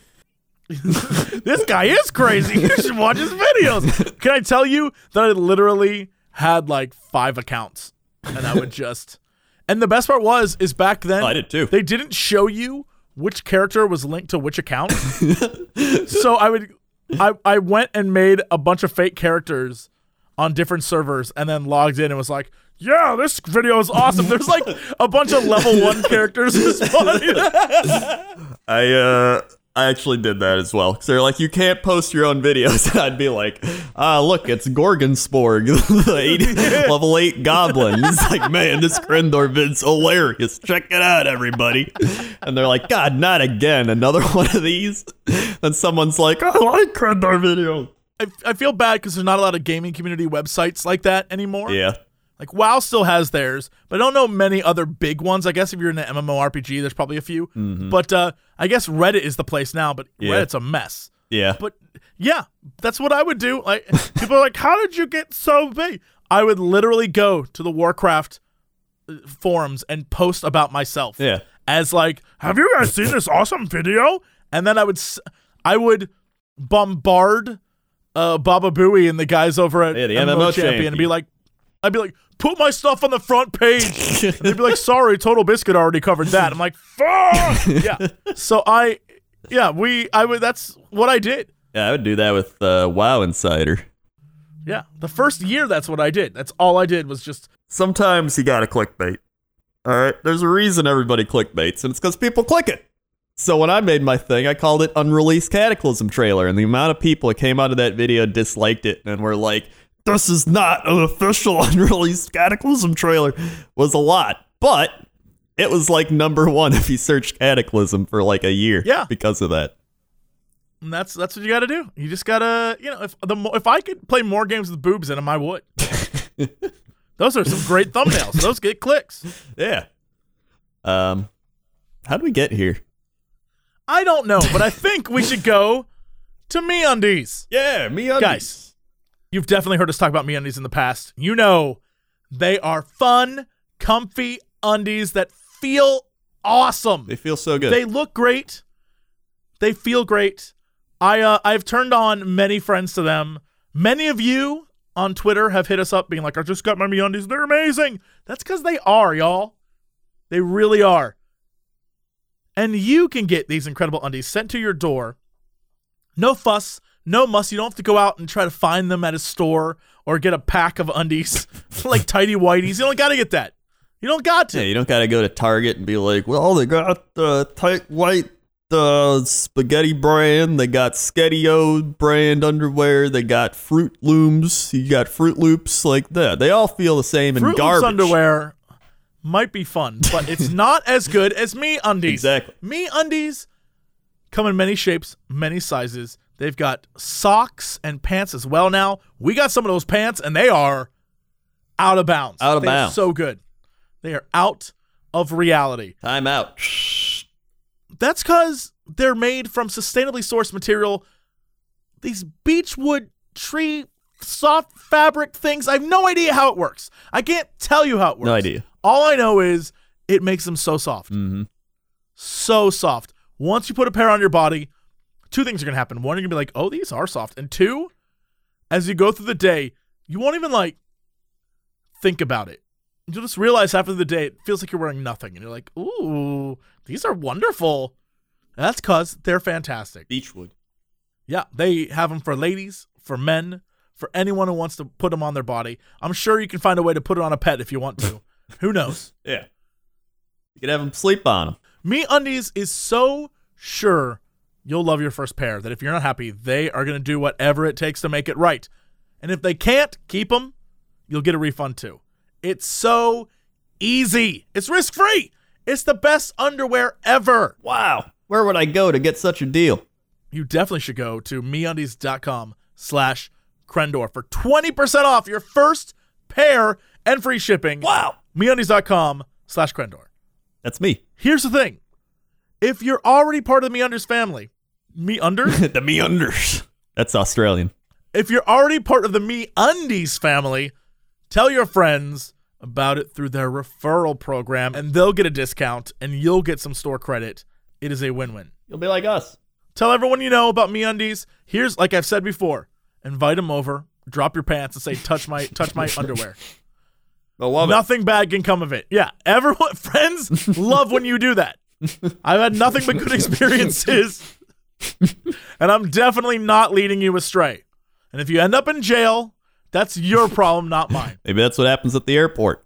A: this guy is crazy. You should watch his videos. Can I tell you that I literally had like five accounts, and I would just. And the best part was, is back then
B: Oh, I did too.
A: They didn't show you which character was linked to which account. so I would, I I went and made a bunch of fake characters on different servers, and then logged in and was like. Yeah, this video is awesome. There's like a bunch of level one characters spawning.
B: I uh I actually did that as well. Cause they're like, you can't post your own videos. And I'd be like, ah, look, it's Gorgonsporg, the eight, level eight goblin. He's like, man, this Crendor vid's hilarious. Check it out, everybody. And they're like, God, not again. Another one of these. And someone's like, I like Crendor video.
A: I, I feel bad because there's not a lot of gaming community websites like that anymore.
B: Yeah.
A: Like WoW still has theirs, but I don't know many other big ones. I guess if you're in an MMORPG, there's probably a few. But uh, I guess Reddit is the place now, but
B: Yeah.
A: Reddit's a mess.
B: Yeah.
A: But yeah, that's what I would do. Like people are like, "How did you get so big?" I would literally go to the Warcraft uh, forums and post about myself.
B: Yeah.
A: As like, "Have you guys seen this awesome video?" And then I would s- I would bombard uh Boubouille and the guys over at
B: Yeah, the
A: MMO,
B: MMO
A: champion, and be like I'd be like, "Put my stuff on the front page." and they'd be like, "Sorry, Total Biscuit already covered that." I'm like, "Fuck!" yeah. So I, yeah, we, I would. That's what I did.
B: Yeah, I would do that with uh, WoW Insider.
A: Yeah. The first year, that's what I did. That's all I did was just,
B: Sometimes you gotta clickbait. All right, there's a reason everybody clickbaits, and it's because people click it. So when I made my thing, I called it unreleased Cataclysm trailer, and the amount of people that came out of that video disliked it and were like, "This is not an official unreleased Cataclysm trailer," was a lot. But it was like number one if you search Cataclysm for like a year.
A: Yeah.
B: because of that.
A: and that's that's what you got to do. You just gotta, you know, if the if I could play more games with boobs in them, I would. Those are some great thumbnails. Those get clicks.
B: Yeah. Um, how do we get here?
A: I don't know, but I think we should go to Me Undies.
B: Yeah, me undies.
A: Guys. You've definitely heard us talk about Me Undies in the past. You know they are fun, comfy undies that feel awesome.
B: They feel so good.
A: They look great. They feel great. I uh, I've turned on many friends to them. Many of you on Twitter have hit us up being like, "I just got my MeUndies. They're amazing." That's because they are, y'all. They really are. And you can get these incredible undies sent to your door. No fuss, no muss. You don't have to go out and try to find them at a store or get a pack of undies like tidy whiteys. You don't got to get that. You don't got to.
B: Yeah, you don't got to go to Target and be like, well, they got the tight white the spaghetti brand, they got Skedio brand underwear, they got Fruit Looms, you got Fruit Loops like that. They all feel the same and
A: Fruit Loops
B: garbage.
A: underwear might be fun, but it's not as good as Me Undies.
B: Exactly.
A: Me Undies come in many shapes, many sizes. They've got socks and pants as well now. We got some of those pants and they are out of bounds.
B: Out of
A: They
B: bounds.
A: so good. They are out of reality.
B: Time out.
A: That's because they're made from sustainably sourced material. These beechwood tree soft fabric things. I have no idea how it works. I can't tell you how it works.
B: No idea.
A: All I know is it makes them so soft.
B: Mm-hmm.
A: So soft. Once you put a pair on your body, two things are going to happen. One, you're going to be like, oh, these are soft. And two, as you go through the day, you won't even like think about it. You'll just realize after the day, it feels like you're wearing nothing. And you're like, ooh, these are wonderful. That's because they're fantastic.
B: Beechwood.
A: Yeah, they have them for ladies, for men, for anyone who wants to put them on their body. I'm sure you can find a way to put it on a pet if you want to. who knows?
B: Yeah. You could have them sleep on them.
A: Me Undies is so sure you'll love your first pair that if you're not happy, they are going to do whatever it takes to make it right. And if they can't keep them, you'll get a refund too. It's so easy. It's risk free. It's the best underwear ever.
B: Wow. Where would I go to get such a deal?
A: You definitely should go to meundies.com slash Crendor for 20% off your first pair and free shipping.
B: Wow.
A: meundies.com slash Crendor.
B: That's me.
A: Here's the thing. If you're already part of the MeUnders family, MeUnders?
B: the me unders. That's Australian.
A: if you're already part of the Me Undies family, tell your friends about it through their referral program and they'll get a discount and you'll get some store credit. It is a win-win.
B: You'll be like us.
A: Tell everyone you know about Me Undies. Here's like I've said before, invite them over, drop your pants and say touch my touch my underwear.
B: They'll love
A: Nothing bad can come of it. Yeah, everyone friends love when you do that. I've had nothing but good experiences. and I'm definitely not leading you astray. And if you end up in jail, that's your problem, not mine.
B: Maybe that's what happens at the airport.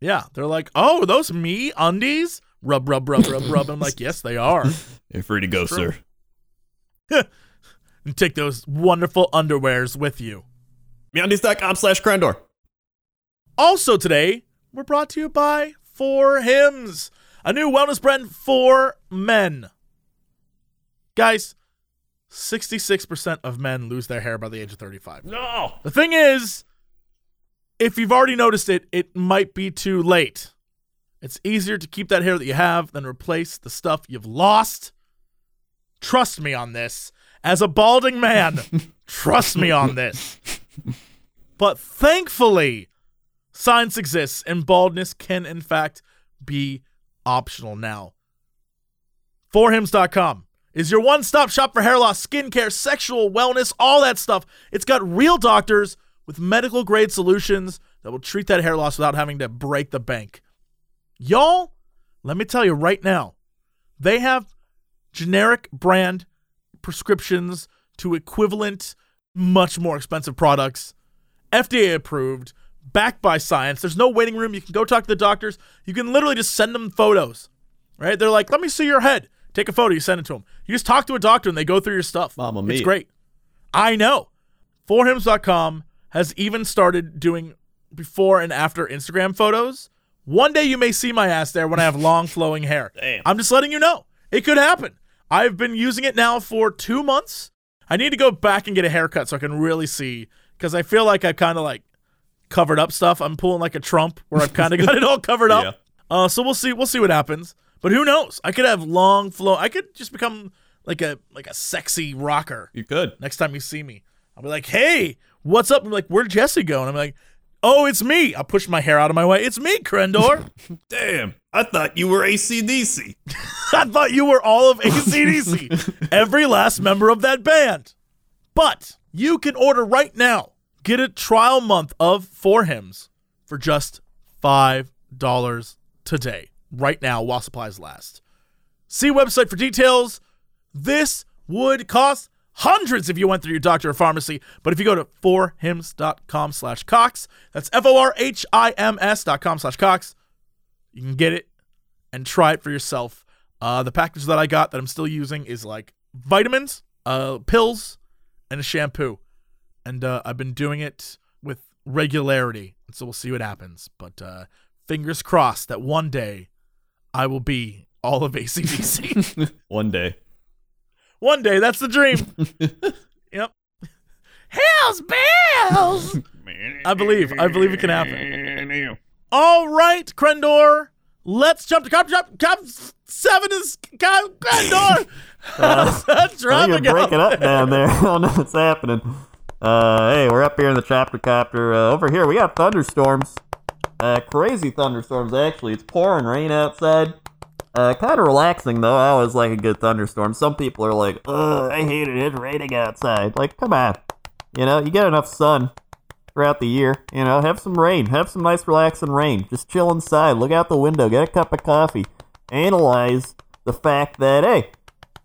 A: Yeah, they're like, "Oh, those me undies?" Rub rub rub rub rub. I'm like, "Yes, they are."
B: You're free to go, sir.
A: And take those wonderful underwears with you.
B: MeUndies.com slash Crendor.
A: Also today, we're brought to you by For Hims, a new wellness brand for men. Guys, 66% of men lose their hair by the age of 35.
B: No.
A: The thing is, if you've already noticed it, it might be too late. It's easier to keep that hair that you have than replace the stuff you've lost. Trust me on this. As a balding man, trust me on this. But thankfully, science exists and baldness can, in fact, be optional now. Forhims.com is your one stop shop for hair loss, skincare, sexual wellness, all that stuff. It's got real doctors with medical grade solutions that will treat that hair loss without having to break the bank. Y'all, let me tell you right now, they have generic brand prescriptions to equivalent, much more expensive products, FDA approved, backed by science. There's no waiting room. You can go talk to the doctors. You can literally just send them photos, right? They're like, let me see your head. Take a photo. You send it to them. You just talk to a doctor and they go through your stuff.
B: Mamma
A: It's
B: mia.
A: great. I know. Forhims.com has even started doing before and after Instagram photos. One day you may see my ass there when I have long flowing hair.
B: Damn.
A: I'm just letting you know. It could happen. I've been using it now for two months. I need to go back and get a haircut so I can really see because I feel like I've kind of like covered up stuff. I'm pulling like a Trump where I've kind of got it all covered up.
B: Yeah.
A: Uh, so we'll see. We'll see what happens. But who knows? I could have long flow. I could just become like a like a sexy rocker
B: You could.
A: next time you see me. I'll be like, hey, what's up? I'm like, where'd Jesse go? And I'm like, oh, it's me. I'll push my hair out of my way. It's me, Crendor.
B: Damn, I thought you were ACDC.
A: I thought you were all of ACDC, every last member of that band. But you can order right now. Get a trial month of For Hims for just $5 today, right now, while supplies last. See website for details. This would cost hundreds if you went through your doctor or pharmacy. But if you go to forhims.com slash Cox, that's F-O-R-H-I-M-S dot com slash Cox, you can get it and try it for yourself. Uh, the package that I got that I'm still using is like vitamins, uh, pills, and a shampoo. And uh, I've been doing it with regularity. So we'll see what happens. But uh, fingers crossed that one day I will be all of ACDC.
B: One day.
A: one day, that's the dream. yep. Hells bells! I believe. I believe it can happen. All right, Crendor. Let's jump to Cop Shop. Cop 7 is Cop Crendor. How's that
D: I think you're breaking up down there. I don't know what's happening. Uh, hey, we're up here in the chapter copter. Uh, over here, we got thunderstorms. Uh, crazy thunderstorms, actually. It's pouring rain outside. Uh, kind of relaxing, though. I always like a good thunderstorm. Some people are like, ugh, I hate it. It's raining outside. Like, come on. You know, you get enough sun throughout the year. You know, have some rain. Have some nice, relaxing rain. Just chill inside. Look out the window. Get a cup of coffee. Analyze the fact that, hey,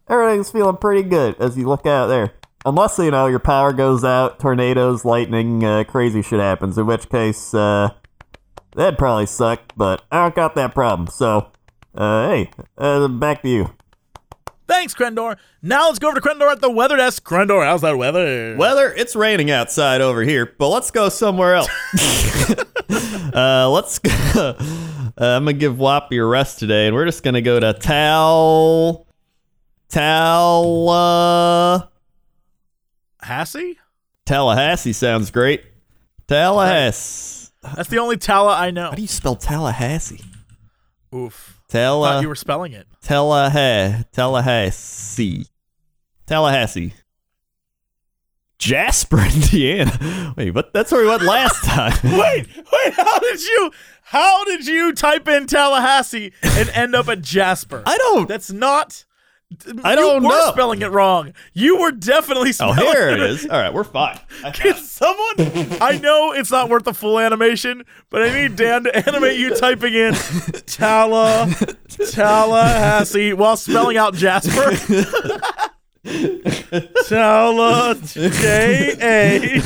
D: everything's feeling pretty good as you look out there. Unless, you know, your power goes out, tornadoes, lightning, uh, crazy shit happens, in which case, uh, that'd probably suck, but I don't got that problem. So, uh, hey, uh, back to you.
A: Thanks, Crendor. Now let's go over to Crendor at the weather desk. Crendor, how's that weather?
B: Weather, it's raining outside over here, but let's go somewhere else. uh, let's go. Uh, I'm gonna give Whoppy a rest today, and we're just gonna go to Tal. Tal. Uh,
A: Hassie?
B: Tallahassee sounds great. Tallahassee.
A: That's the only Tala I know.
B: How do you spell Tallahassee?
A: Oof.
B: Talla.
A: Thought you were spelling it.
B: Tallahassee. Tallahassee. Tallahassee. Jasper, Indiana. Wait, but That's where we went last time.
A: Wait, wait, how did you how did you type in Tallahassee and end up at Jasper?
B: I don't.
A: That's not
B: I don't
A: you were
B: know.
A: spelling it wrong. You were definitely spelling
B: Oh,
A: spelling
B: here it is. All right, we're fine. I
A: Can someone? I know it's not worth the full animation, but I need Dan to animate you typing in Talla Tallahassee while spelling out Jasper. Talla J A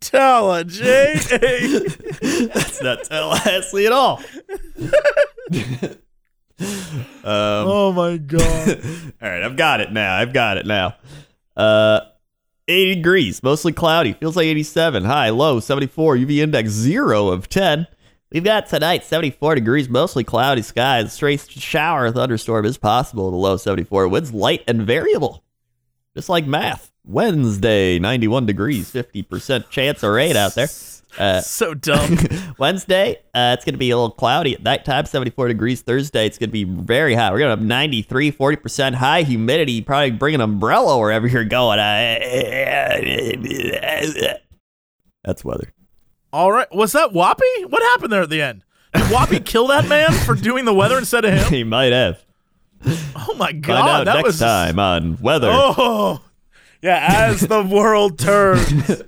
A: Talla J A.
B: That's not Tallahassee at all. Um,
A: Oh my god!
B: all right, I've got it now. I've got it now. Uh, 80 degrees, mostly cloudy. Feels like 87. High, low, 74. UV index 0 of 10. We've got tonight 74 degrees, mostly cloudy skies. Straight shower thunderstorm is possible. The low 74. Winds light and variable. Just like math. Wednesday 91 degrees, 50% chance of rain out there. Uh,
A: So dumb.
B: Wednesday, uh, it's going to be a little cloudy at nighttime, 74 degrees. Thursday, it's going to be very hot. We're going to have 93, 40% high humidity. Probably bring an umbrella wherever you're going. Uh, That's weather.
A: All right, was that Whoppy? What happened there at the end? Did Whoppy kill that man for doing the weather instead of him?
B: he might have.
A: Oh my god, that
B: next
A: was
B: time on weather.
A: Oh, yeah. As the world turns,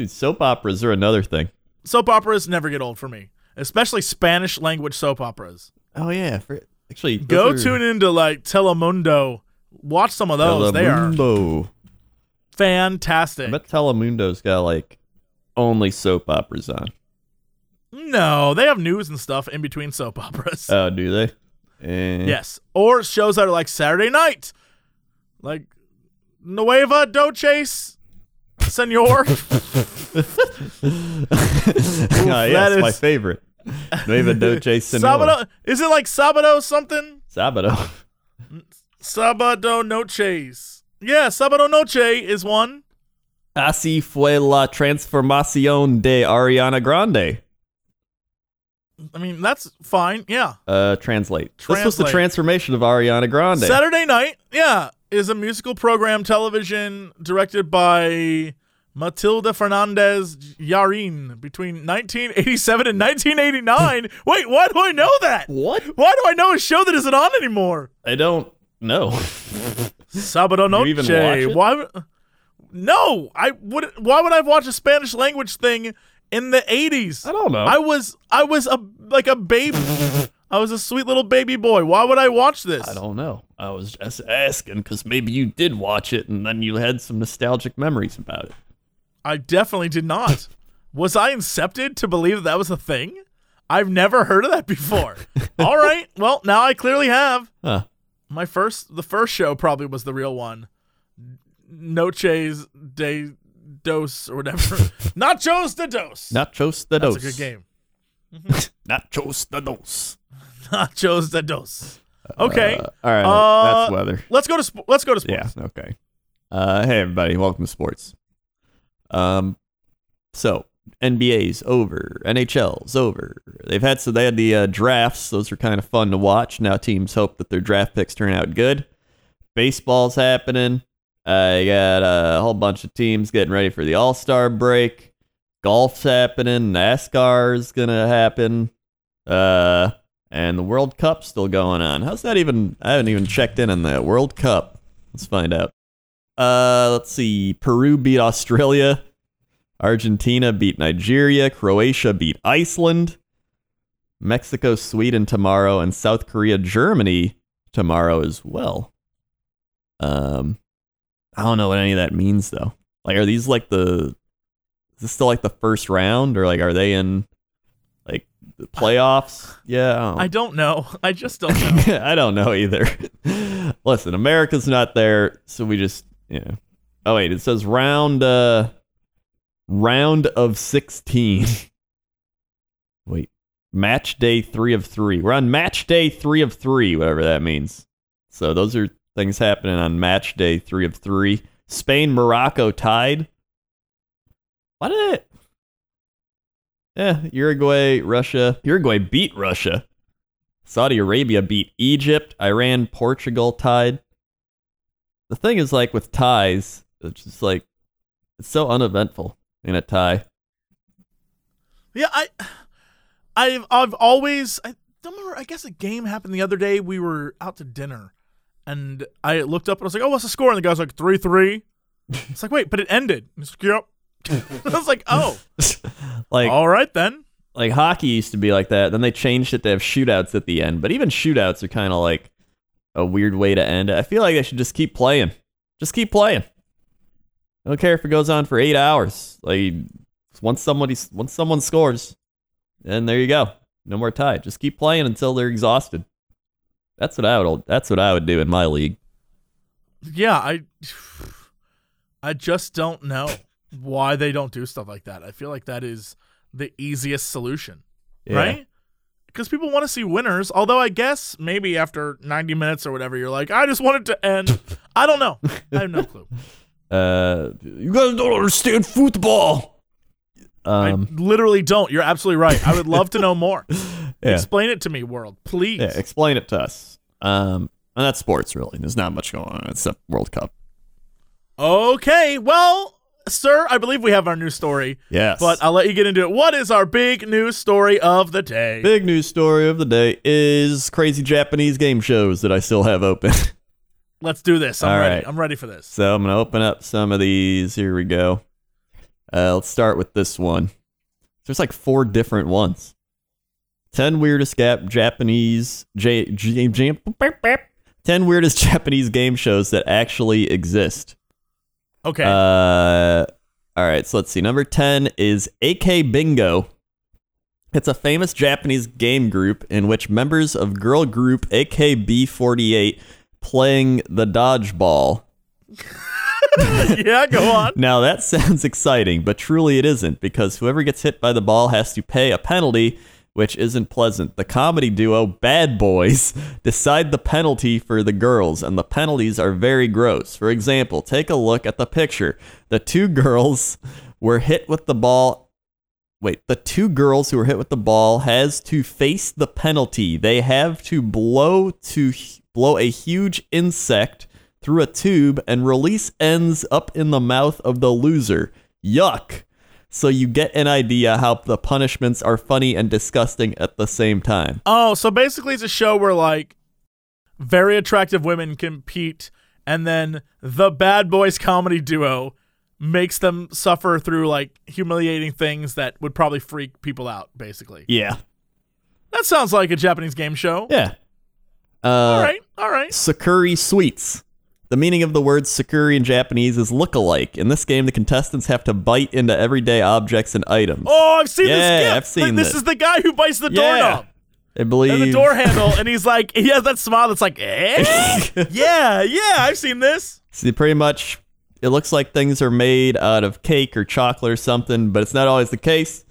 B: Dude, soap operas are another thing.
A: soap operas never get old for me, especially Spanish language soap operas.
B: Oh, yeah. For, actually,
A: Go
B: are
A: tune into like Telemundo. Watch some of those. They are
B: Telemundo.
A: fantastic.
B: I bet Telemundo's got like only soap operas on.
A: no, they have news and stuff in between soap operas.
B: Oh, do they? Eh.
A: yes, or shows that are like Saturday night, like Nueva Doce Senor.
B: Ah, yes,
A: that
B: my favorite. Nueva Doce Senor.
A: Sabado, is it like Sabado something?
B: Sabado.
A: Sabado Noches. Yeah, Sabado Noche is one.
B: Así fue la transformación de Ariana Grande.
A: I mean, that's fine. Yeah.
B: Uh, translate. This was the transformation of Ariana Grande.
A: Saturday Night, yeah, is a musical program television directed by Matilda Fernandez Yarin between 1987 and 1989. Wait, why do I know that?
B: what?
A: Why do I know a show that isn't on anymore?
B: I don't know.
A: Sabado
B: You even
A: Noche.
B: watch it?
A: Why? No, I would. Why would I watch a Spanish language thing in the 80s?
B: I don't know.
A: I was I was a like a baby. I was a sweet little baby boy. Why would I watch this?
B: I don't know. I was just asking because maybe you did watch it and then you had some nostalgic memories about it.
A: I definitely did not. was I incepted to believe that that was a thing? I've never heard of that before. All right. Well, now I clearly have.
B: Huh.
A: My first the first show probably was the real one. Noches de Dos or whatever. Nachos de Dos.
B: Nachos de
A: That's
B: dos.
A: a good game.
B: Nachos de dos.
A: Nachos de Dos. Okay.
B: Uh, all right.
A: Uh,
B: that's weather.
A: let's go to sp- let's go to sports.
B: Yeah. Okay. Uh, hey everybody, welcome to sports. Um, so NBA's over, NHL's over. They've had so they had the uh, drafts; those are kind of fun to watch. Now teams hope that their draft picks turn out good. Baseball's happening. Uh, got a whole bunch of teams getting ready for the All Star break. Golf's happening. NASCAR's gonna happen. Uh, and the World Cup's still going on. How's that even? I haven't even checked in on the World Cup. Let's find out. Uh, let's see. Peru beat Australia. Argentina beat Nigeria. Croatia beat Iceland. Mexico, Sweden tomorrow, and South Korea, Germany tomorrow as well. Um, I don't know what any of that means though. Like, are these like the? Is this still like the first round, or like are they in like the playoffs? Yeah, I don't
A: I don't know. I just don't know.
B: I don't know either. Listen, America's not there, so we just know. Oh wait, it says round uh round of sixteen. wait. Match day three of three. We're on match day three of three, whatever that means. So those are things happening on match day three of three. Spain, Morocco tied. Why did it? Yeah, Uruguay, Russia. Uruguay beat Russia. Saudi Arabia beat Egypt. Iran, Portugal tied. The thing is, like with ties, it's just like it's so uneventful in a tie.
A: Yeah, I, I've I've always I don't remember. I guess a game happened the other day. We were out to dinner, and I looked up and I was like, "Oh, what's the score?" And the guy was like, three three. It's like, wait, but it ended. He's like, "Yep." I was like, "Oh,
B: like
A: all right then."
B: like hockey used to be like that. Then they changed it to have shootouts at the end. But even shootouts are kind of like a weird way to end it. I feel like they should just keep playing. Just keep playing. I don't care if it goes on for eight hours. Like once somebody once someone scores, then there you go. No more tie. Just keep playing until they're exhausted. That's what I would. That's what I would do in my league.
A: Yeah, I, I just don't know why they don't do stuff like that. I feel like that is the easiest solution,
B: Yeah.
A: right? Because people want to see winners. Although I guess maybe after 90 minutes or whatever, you're like, I just want it to end. I don't know. I have no clue.
B: Uh, you guys don't understand football. Um.
A: I literally don't. You're absolutely right. I would love to know more.
B: yeah.
A: Explain it to me, world, please.
B: Yeah, explain it to us. Um, and that's sports, really. There's not much going on except World Cup.
A: Okay, well, sir, I believe we have our news story,
B: Yes.
A: but I'll let you get into it. What is our big news story of the day?
B: big news story of the day is crazy Japanese game shows that I still have open.
A: Let's do this. I'm
B: All
A: ready.
B: right.
A: I'm ready for this.
B: so I'm gonna open up some of these. Here we go. Uh, let's start with this one. There's like four different ones. Ten weirdest gap Japanese J, J, J, Ten weirdest Japanese game shows that actually exist.
A: Okay.
B: Uh, all right, so let's see. Number 10 is AKBingo. It's a famous Japanese game group in which members of girl group AKB48 playing the dodgeball.
A: yeah, go on.
B: Now that sounds exciting, but truly it isn't because whoever gets hit by the ball has to pay a penalty, which isn't pleasant. The comedy duo Bad Boys decide the penalty for the girls, and the penalties are very gross. For example, take a look at the picture. The two girls were hit with the ball. Wait, the two girls who were hit with the ball has to face the penalty. They have to blow to blow a huge insect through a tube and release ends up in the mouth of the loser. Yuck. So you get an idea how the punishments are funny and disgusting at the same time.
A: Oh, so basically it's a show where like very attractive women compete and then the bad boys comedy duo makes them suffer through like humiliating things that would probably freak people out basically.
B: Yeah.
A: That sounds like a Japanese game show.
B: Yeah. Uh,
A: All right. All right.
B: Sakuri Sweets. The meaning of the word Sakuri in Japanese is look-alike. In this game, the contestants have to bite into everyday objects and items.
A: Oh, I've seen
B: Yeah,
A: this skit.
B: I've seen
A: this.
B: this.
A: is the guy who bites the
B: Yeah.
A: doorknob
B: I believe
A: and the door handle, and he's like, he has that smile that's like, eh? yeah, yeah, I've seen this.
B: See, pretty much, it looks like things are made out of cake or chocolate or something, but it's not always the case.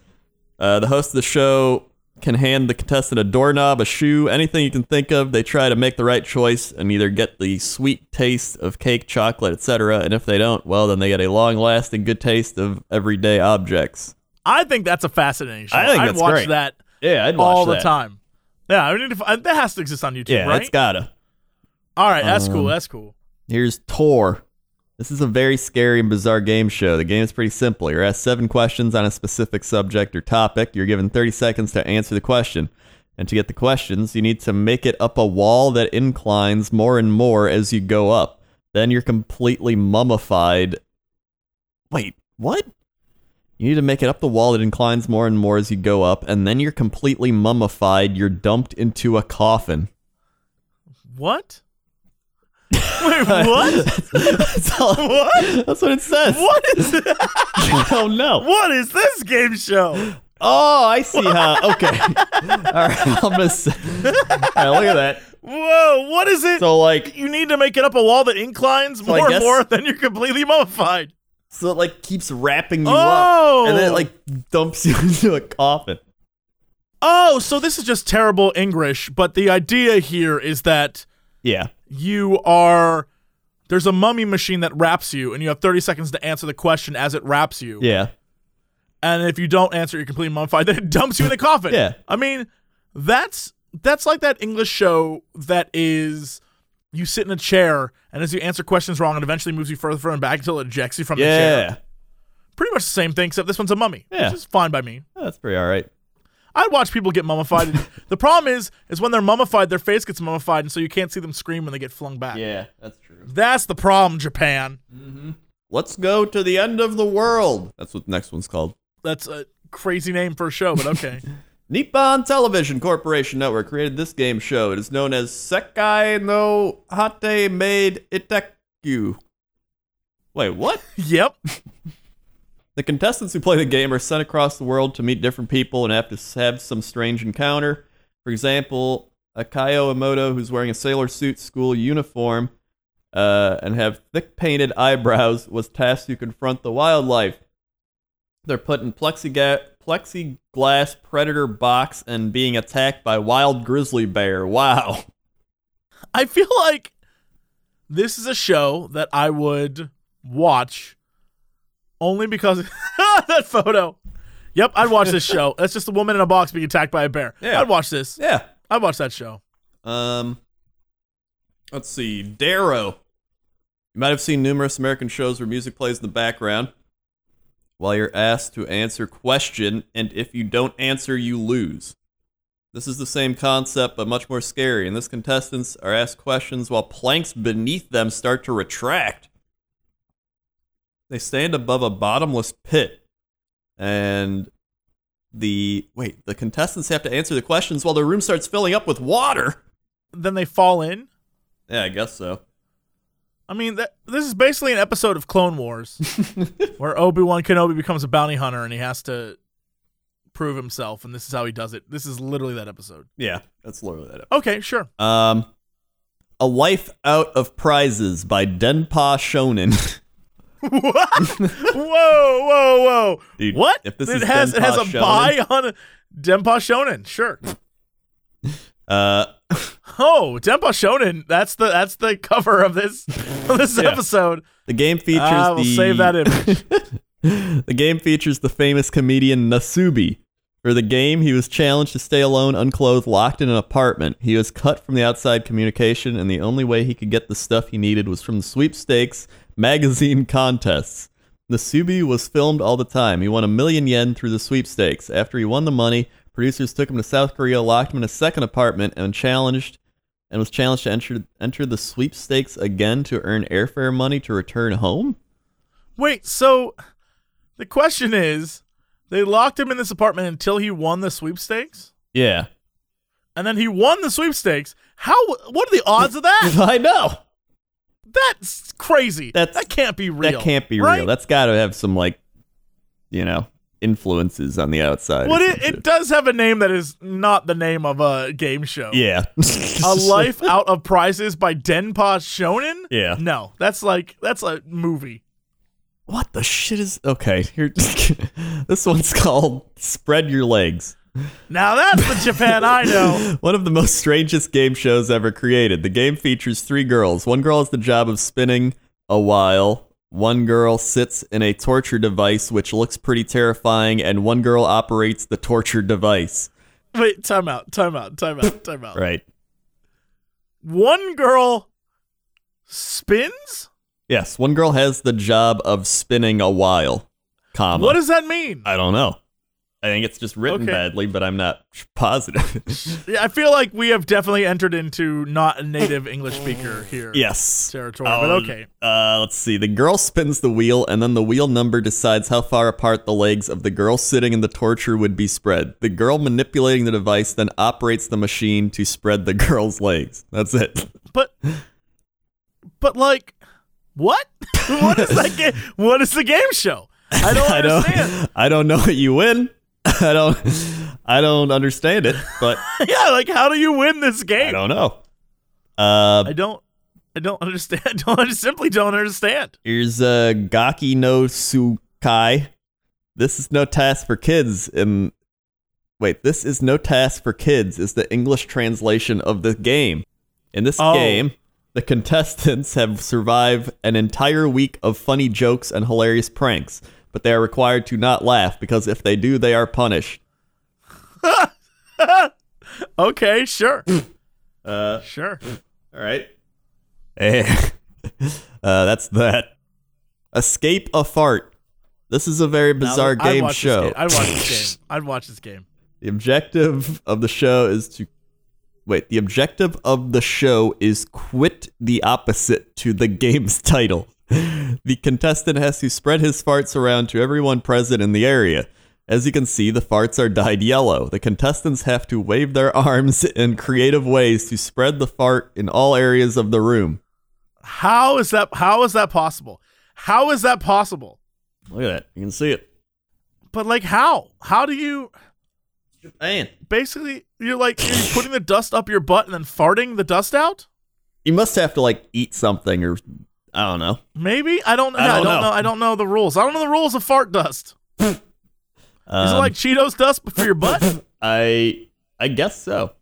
B: Uh, the host of the show can hand the contestant a doorknob, a shoe, anything you can think of. They try to make the right choice and either get the sweet taste of cake, chocolate, etc. And if they don't, well, then they get a long-lasting good taste of everyday objects.
A: I think that's a fascinating show.
B: I think
A: I'd
B: that's
A: watch
B: great.
A: that
B: Yeah, I'd watch
A: all the time. Yeah, I need to, f- that has to exist on YouTube,
B: Yeah,
A: right?
B: it's gotta.
A: all right, that's cool.
B: Um,
A: That's cool.
B: Here's Tor. This is a very scary and bizarre game show. The game is pretty simple. You're asked seven questions on a specific subject or topic. You're given 30 seconds to answer the question. And to get the questions, you need to make it up a wall that inclines more and more as you go up. Then you're completely mummified. Wait, what? You need to make it up the wall that inclines more and more as you go up, and then you're completely mummified. You're dumped into a coffin.
A: What? Wait, what?
B: That's, all-
A: what?
B: that's what it says.
A: What is
B: I don't know.
A: What is this game show?
B: Oh, I see how. Okay. All right. I'm gonna. Say, all right, look at that.
A: Whoa, what is it?
B: So like,
A: you need to make it up a wall that inclines
B: I
A: more and
B: guess-
A: more, then you're completely mummified.
B: so it like keeps wrapping you
A: Oh!
B: up, and then it oh! like dumps you into a coffin.
A: Oh, so this is just terrible English, but the idea here is that
B: Yeah.
A: you are there's a mummy machine that wraps you and you have 30 seconds to answer the question as it wraps you.
B: Yeah.
A: And if you don't answer, you're completely mummified. Then it dumps you in the coffin.
B: Yeah.
A: I mean, that's that's like that English show that is you sit in a chair and as you answer questions wrong, it eventually moves you further, further back until it ejects you from the chair.
B: Yeah.
A: Pretty much the same thing, except this one's a mummy.
B: Yeah.
A: Which is fine by me.
B: That's pretty all right.
A: I'd watch people get mummified. the problem is, is when they're mummified, their face gets mummified, and so you can't see them scream when they get flung back.
B: Yeah, that's true.
A: That's the problem, Japan. Mm-hmm.
B: Let's go to the end of the world. That's what the next one's called.
A: That's a crazy name for a show, but okay.
B: Nippon Television Corporation Network created this game show. It is known as Sekai no Hate Made Iteku. Wait, what?
A: yep.
B: The contestants who play the game are sent across the world to meet different people and have to have some strange encounter. For example, Akayo Emoto, who's wearing a sailor suit school uniform uh, and have thick painted eyebrows, was tasked to confront the wildlife. They're put in plexiga- plexiglass predator box and being attacked by wild grizzly bear. Wow.
A: I feel like this is a show that I would watch only because that photo. Yep, I'd watch this show. That's just a woman in a box being attacked by a bear.
B: Yeah.
A: I'd watch this.
B: Yeah.
A: I'd watch that show.
B: Um, let's see, Darrow. You might have seen numerous American shows where music plays in the background while you're asked to answer question, and if you don't answer, you lose. This is the same concept, but much more scary. And this contestants are asked questions while planks beneath them start to retract. They stand above a bottomless pit, and the wait, the contestants have to answer the questions while the room starts filling up with water.
A: Then they fall in.
B: Yeah, I guess so.
A: I mean, that, this is basically an episode of Clone Wars where Obi Wan Kenobi becomes a bounty hunter and he has to prove himself, and this is how he does it. This is literally that episode.
B: Yeah, that's literally that.
A: Okay, sure.
B: Um, A Life Out of Prizes by Denpa Shonen.
A: what? whoa, whoa, whoa!
B: Dude,
A: what?
B: if this
A: it has it has a
B: Denpa
A: buy on a Denpa Shonen. Sure.
B: uh,
A: Oh, Denpa Shonen. That's the that's the cover of this of this
B: Yeah.
A: episode.
B: the game features
A: I will
B: the
A: save that image.
B: the game features the famous comedian Nasubi. For the game, he was challenged to stay alone, unclothed, locked in an apartment. He was cut from the outside communication, and the only way he could get the stuff he needed was from the sweepstakes magazine contests. Nasubi was filmed all the time. He won a million yen through the sweepstakes. After he won the money, producers took him to South Korea, locked him in a second apartment, and challenged and was challenged to enter enter the sweepstakes again to earn airfare money to return home.
A: Wait, so the question is, they locked him in this apartment until he won the sweepstakes,
B: Yeah.
A: and then he won the sweepstakes. How? What are the odds of that?
B: I know.
A: That's crazy.
B: That's-
A: that can't be real.
B: That can't be
A: right?
B: real. That's got to have some like, you know, influences on the outside.
A: Well, it, it does have a name that is not the name of a game show.
B: yeah.
A: A Life Out of Prizes by Denpa Shonen?
B: Yeah.
A: No, that's like that's a movie.
B: What the shit is okay? Here, this one's called "Spread Your Legs."
A: Now that's the Japan I know.
B: One of the most strangest game shows ever created. The game features three girls. One girl has the job of spinning a while. One girl sits in a torture device, which looks pretty terrifying, and one girl operates the torture device.
A: Wait, time out, time out, time out, time out.
B: Right.
A: One girl spins?
B: Yes, one girl has the job of spinning a while. Comma.
A: What does that mean?
B: I don't know. I think it's just written
A: Okay.
B: badly, but I'm not positive.
A: Yeah, I feel like we have definitely entered into not a native English speaker here
B: yes.
A: territory, but
B: Um,
A: okay.
B: Uh, let's see. The girl spins the wheel, and then the wheel number decides how far apart the legs of the girl sitting in the torture would be spread. The girl manipulating the device then operates the machine to spread the girl's legs. That's it.
A: But but like what? what is that game? What is the game show? I don't
B: I
A: understand.
B: don't. I don't know what you win. I don't. I don't understand it, but
A: yeah, like how do you win this game?
B: I don't know. Uh,
A: I don't I don't understand. I don't I simply don't understand.
B: Here's uh, Gaki no Tsukai. This is no task for kids. And wait, this is no task for kids is the English translation of the game. In this
A: Oh.
B: game, the contestants have survived an entire week of funny jokes and hilarious pranks, but they are required to not laugh because if they do, they are punished.
A: Okay, sure.
B: Uh,
A: Sure.
B: all right. Uh, that's that. Escape a fart. This is a very bizarre
A: Now,
B: game show.
A: I'd watch this game. I'd watch this game.
B: The objective of the show is to wait. The objective of the show is quit the opposite to the game's title. The contestant has to spread his farts around to everyone present in the area. As you can see, the farts are dyed yellow. The contestants have to wave their arms in creative ways to spread the fart in all areas of the room.
A: How is that how is that possible? How is that possible?
B: Look at that. You can see it.
A: But like how? How do you
B: Japan.
A: basically you're like you're putting the dust up your butt and then farting the dust out?
B: You must have to like eat something or I don't know.
A: Maybe I don't.
B: I don't
A: don't
B: know.
A: know. I don't know the rules. I don't know the rules of fart dust. Is it
B: Um,
A: like Cheetos dust for your butt?
B: I I guess so.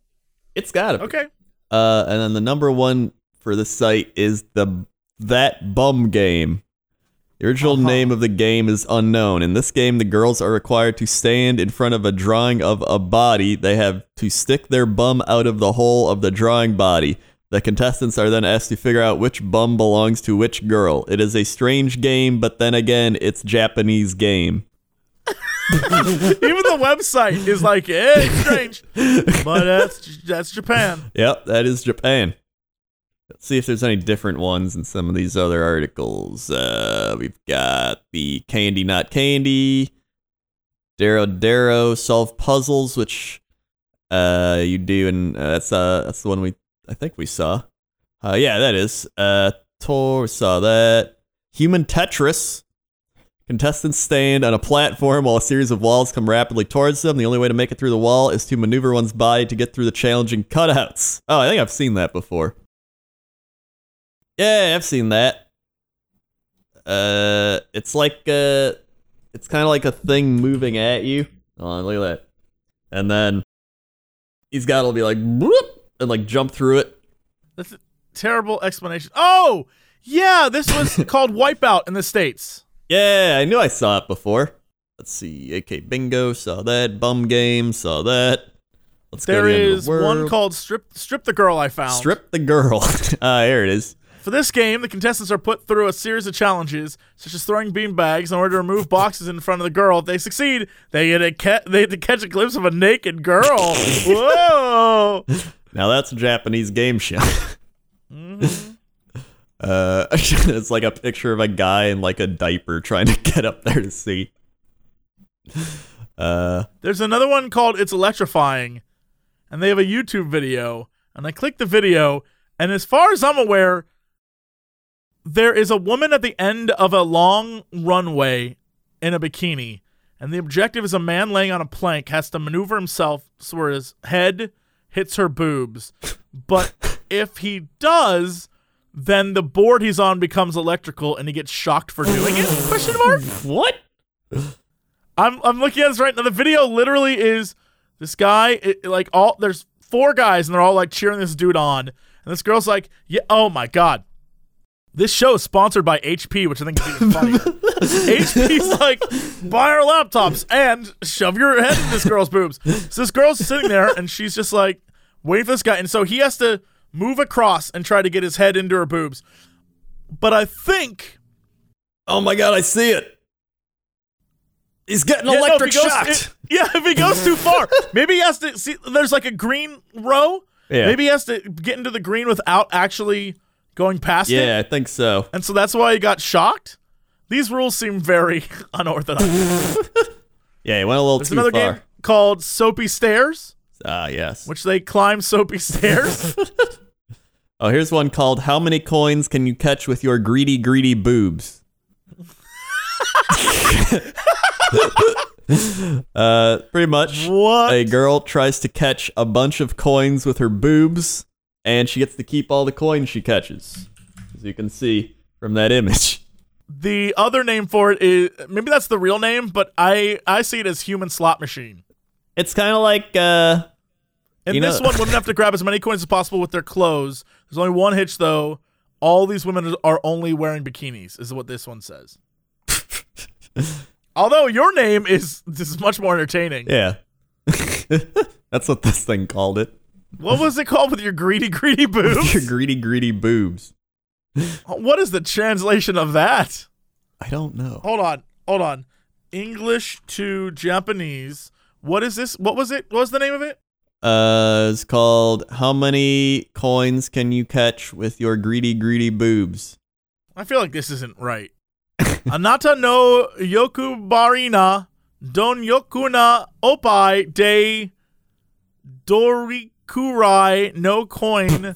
B: It's got it.
A: Okay.
B: Uh, and then the number one for the site is the that bum game. The original
A: Uh-huh.
B: name of the game is unknown. In this game, the girls are required to stand in front of a drawing of a body. They have to stick their bum out of the hole of the drawing body. The contestants are then asked to figure out which bum belongs to which girl. It is a strange game, but then again, it's Japanese game.
A: Even the website is like, eh, it's strange, but that's that's Japan.
B: Yep, that is Japan. Let's see if there's any different ones in some of these other articles. Uh, we've got the Candy Not Candy, Darrow Darrow Solve Puzzles, which uh you do, and uh, that's uh that's the one we I think we saw. Uh, yeah, that is. Uh, Tor saw that. Human Tetris. Contestants stand on a platform while a series of walls come rapidly towards them. The only way to make it through the wall is to maneuver one's body to get through the challenging cutouts. Oh, I think I've seen that before. Yeah, I've seen that. Uh, it's like uh, it's kind of like a thing moving at you. Oh, look at that. And then he's got to be like, "Whoop," and like jump through it.
A: That's a terrible explanation. Oh, yeah, this was called Wipeout in the States.
B: Yeah, I knew I saw it before. Let's see. AKBingo, saw that. Bum Game, saw that. Let's go
A: There
B: to the end of
A: is
B: the
A: one called Strip Strip the Girl I found.
B: Strip the Girl. Ah, here it is.
A: For this game, the contestants are put through a series of challenges, such as throwing beanbags in order to remove boxes in front of the girl. If they succeed, they get a ca- they get to catch a glimpse of a naked girl. Whoa!
B: Now that's a Japanese game show.
A: Mm-hmm.
B: uh, it's like a picture of a guy in like a diaper trying to get up there to see. Uh,
A: There's another one called It's Electrifying, and they have a YouTube video. And I click the video, and as far as I'm aware, there is a woman at the end of a long runway in a bikini. And the objective is a man laying on a plank has to maneuver himself so where his head hits her boobs. But if he does, then the board he's on becomes electrical and he gets shocked for doing it? Question mark?
B: what?
A: I'm I'm looking at this right now. The video literally is this guy it, like all there's four guys and they're all like cheering this dude on, and this girl's like, yeah, oh my god. This show is sponsored by HP, which I think is even funny. HP's like, buy our laptops and shove your head in this girl's boobs. So this girl's sitting there and she's just like waiting for this guy, and so he has to move across and try to get his head into her boobs. But I think
B: Oh my god, I see it. He's getting
A: Yeah, no, if
B: electric
A: he goes-
B: shocked.
A: it- yeah, if he goes too far, maybe he has to see. There's like a green row.
B: Yeah.
A: Maybe he has to get into the green without actually going past it.
B: yeah, I think so.
A: And so that's why he got shocked. These rules seem very unorthodox.
B: Yeah, he went a little.
A: There's
B: too
A: another
B: far.
A: game called Soapy Stairs,
B: Ah, yes.
A: which they climb soapy stairs.
B: Oh, here's one called How Many Coins Can You Catch with Your Greedy, Greedy Boobs? uh, pretty much.
A: what?
B: A girl tries to catch a bunch of coins with her boobs, and she gets to keep all the coins she catches. As you can see from that image.
A: the other name for it is maybe that's the real name, but I I see it as human slot machine.
B: It's kind of like, uh,
A: In this
B: know-
A: one, women have to grab as many coins as possible with their clothes. There's only one hitch, though. All these women are only wearing bikinis, is what this one says. Although your name is this is much more entertaining.
B: yeah. That's what this thing called it.
A: What was it called with your greedy, greedy boobs?
B: Your greedy, greedy boobs.
A: what is the translation of that?
B: I don't know.
A: Hold on, hold on. English to Japanese. What is this? What was it? What was the name of it?
B: Uh, it's called How Many Coins Can You Catch with Your Greedy, Greedy Boobs?
A: I feel like this isn't right. Anata no yokubarina don yokuna opai de dorikurai no coin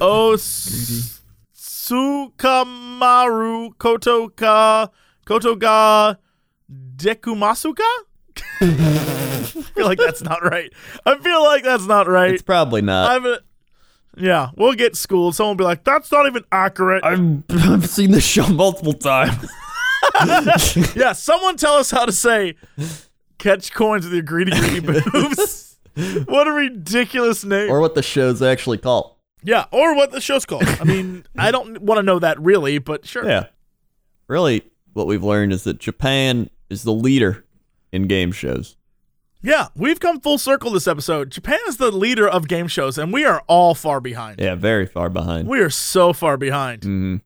A: o s- sukamaru kotoka kotoga dekumasuka? I feel like that's not right. I feel like that's not right.
B: It's probably not.
A: I've, uh, yeah, we'll get schooled. Someone will be like, "That's not even accurate."
B: I've, I've seen this show multiple times.
A: Yeah, someone tell us how to say catch coins with your greedy, greedy boobs. what a ridiculous name.
B: or what the show's actually called.
A: yeah, or what the show's called. I mean, I don't want to know that really, but sure.
B: Yeah. Really, what we've learned is that Japan is the leader in game shows.
A: Yeah, we've come full circle this episode. Japan is the leader of game shows, and we are all far behind.
B: Yeah, very far behind.
A: We are so far behind.
B: hmm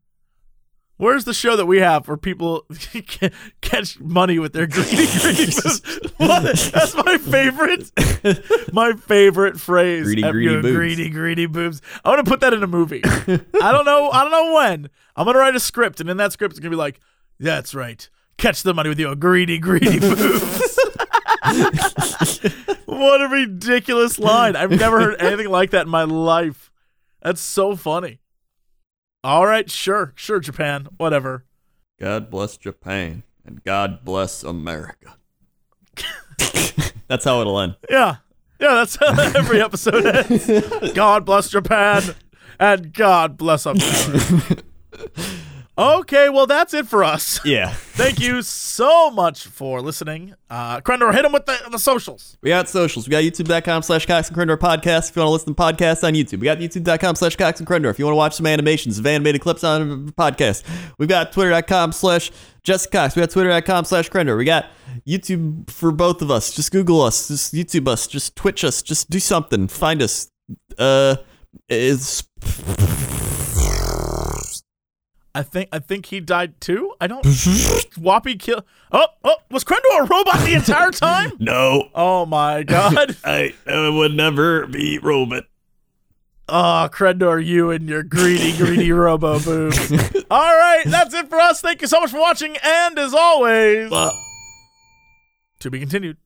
A: Where's the show that we have where people catch money with their greedy, greedy boobs? What? That's my favorite. My favorite phrase.
B: Greedy, greedy boobs.
A: Greedy, greedy boobs. I want to put that in a movie. I don't know. I don't know when. I'm gonna write a script, and in that script, it's gonna be like, "That's right. Catch the money with your greedy, greedy boobs." what a ridiculous line! I've never heard anything like that in my life. That's so funny. All right, sure, sure, Japan, whatever.
B: God bless Japan and God bless America. That's how it'll end.
A: Yeah, yeah, that's how every episode ends. God bless Japan and God bless America. Okay, well, that's it for us.
B: Yeah.
A: Thank you so much for listening. Uh, Crendor, hit him with the, the socials.
B: We got socials. We got youtube.com slash Cox and Crendor podcast if you want to listen to podcasts on YouTube. We got youtube.com slash Cox and Crendor if you want to watch some animations of animated clips on podcast. We've got twitter.com slash Jesse Cox. We got twitter.com slash Crendor. We got YouTube for both of us. Just Google us. Just YouTube us. Just Twitch us. Just do something. Find us. Uh, is
A: I think I think he died too. I don't. Whoppy kill. Oh, oh, was Crendor a robot the entire time?
B: no.
A: Oh my god.
B: I, I would never be Robot.
A: Oh, Crendor, you and your greedy, greedy robo boobs. All right, that's it for us. Thank you so much for watching, and as always,
B: Uh,
A: to be continued.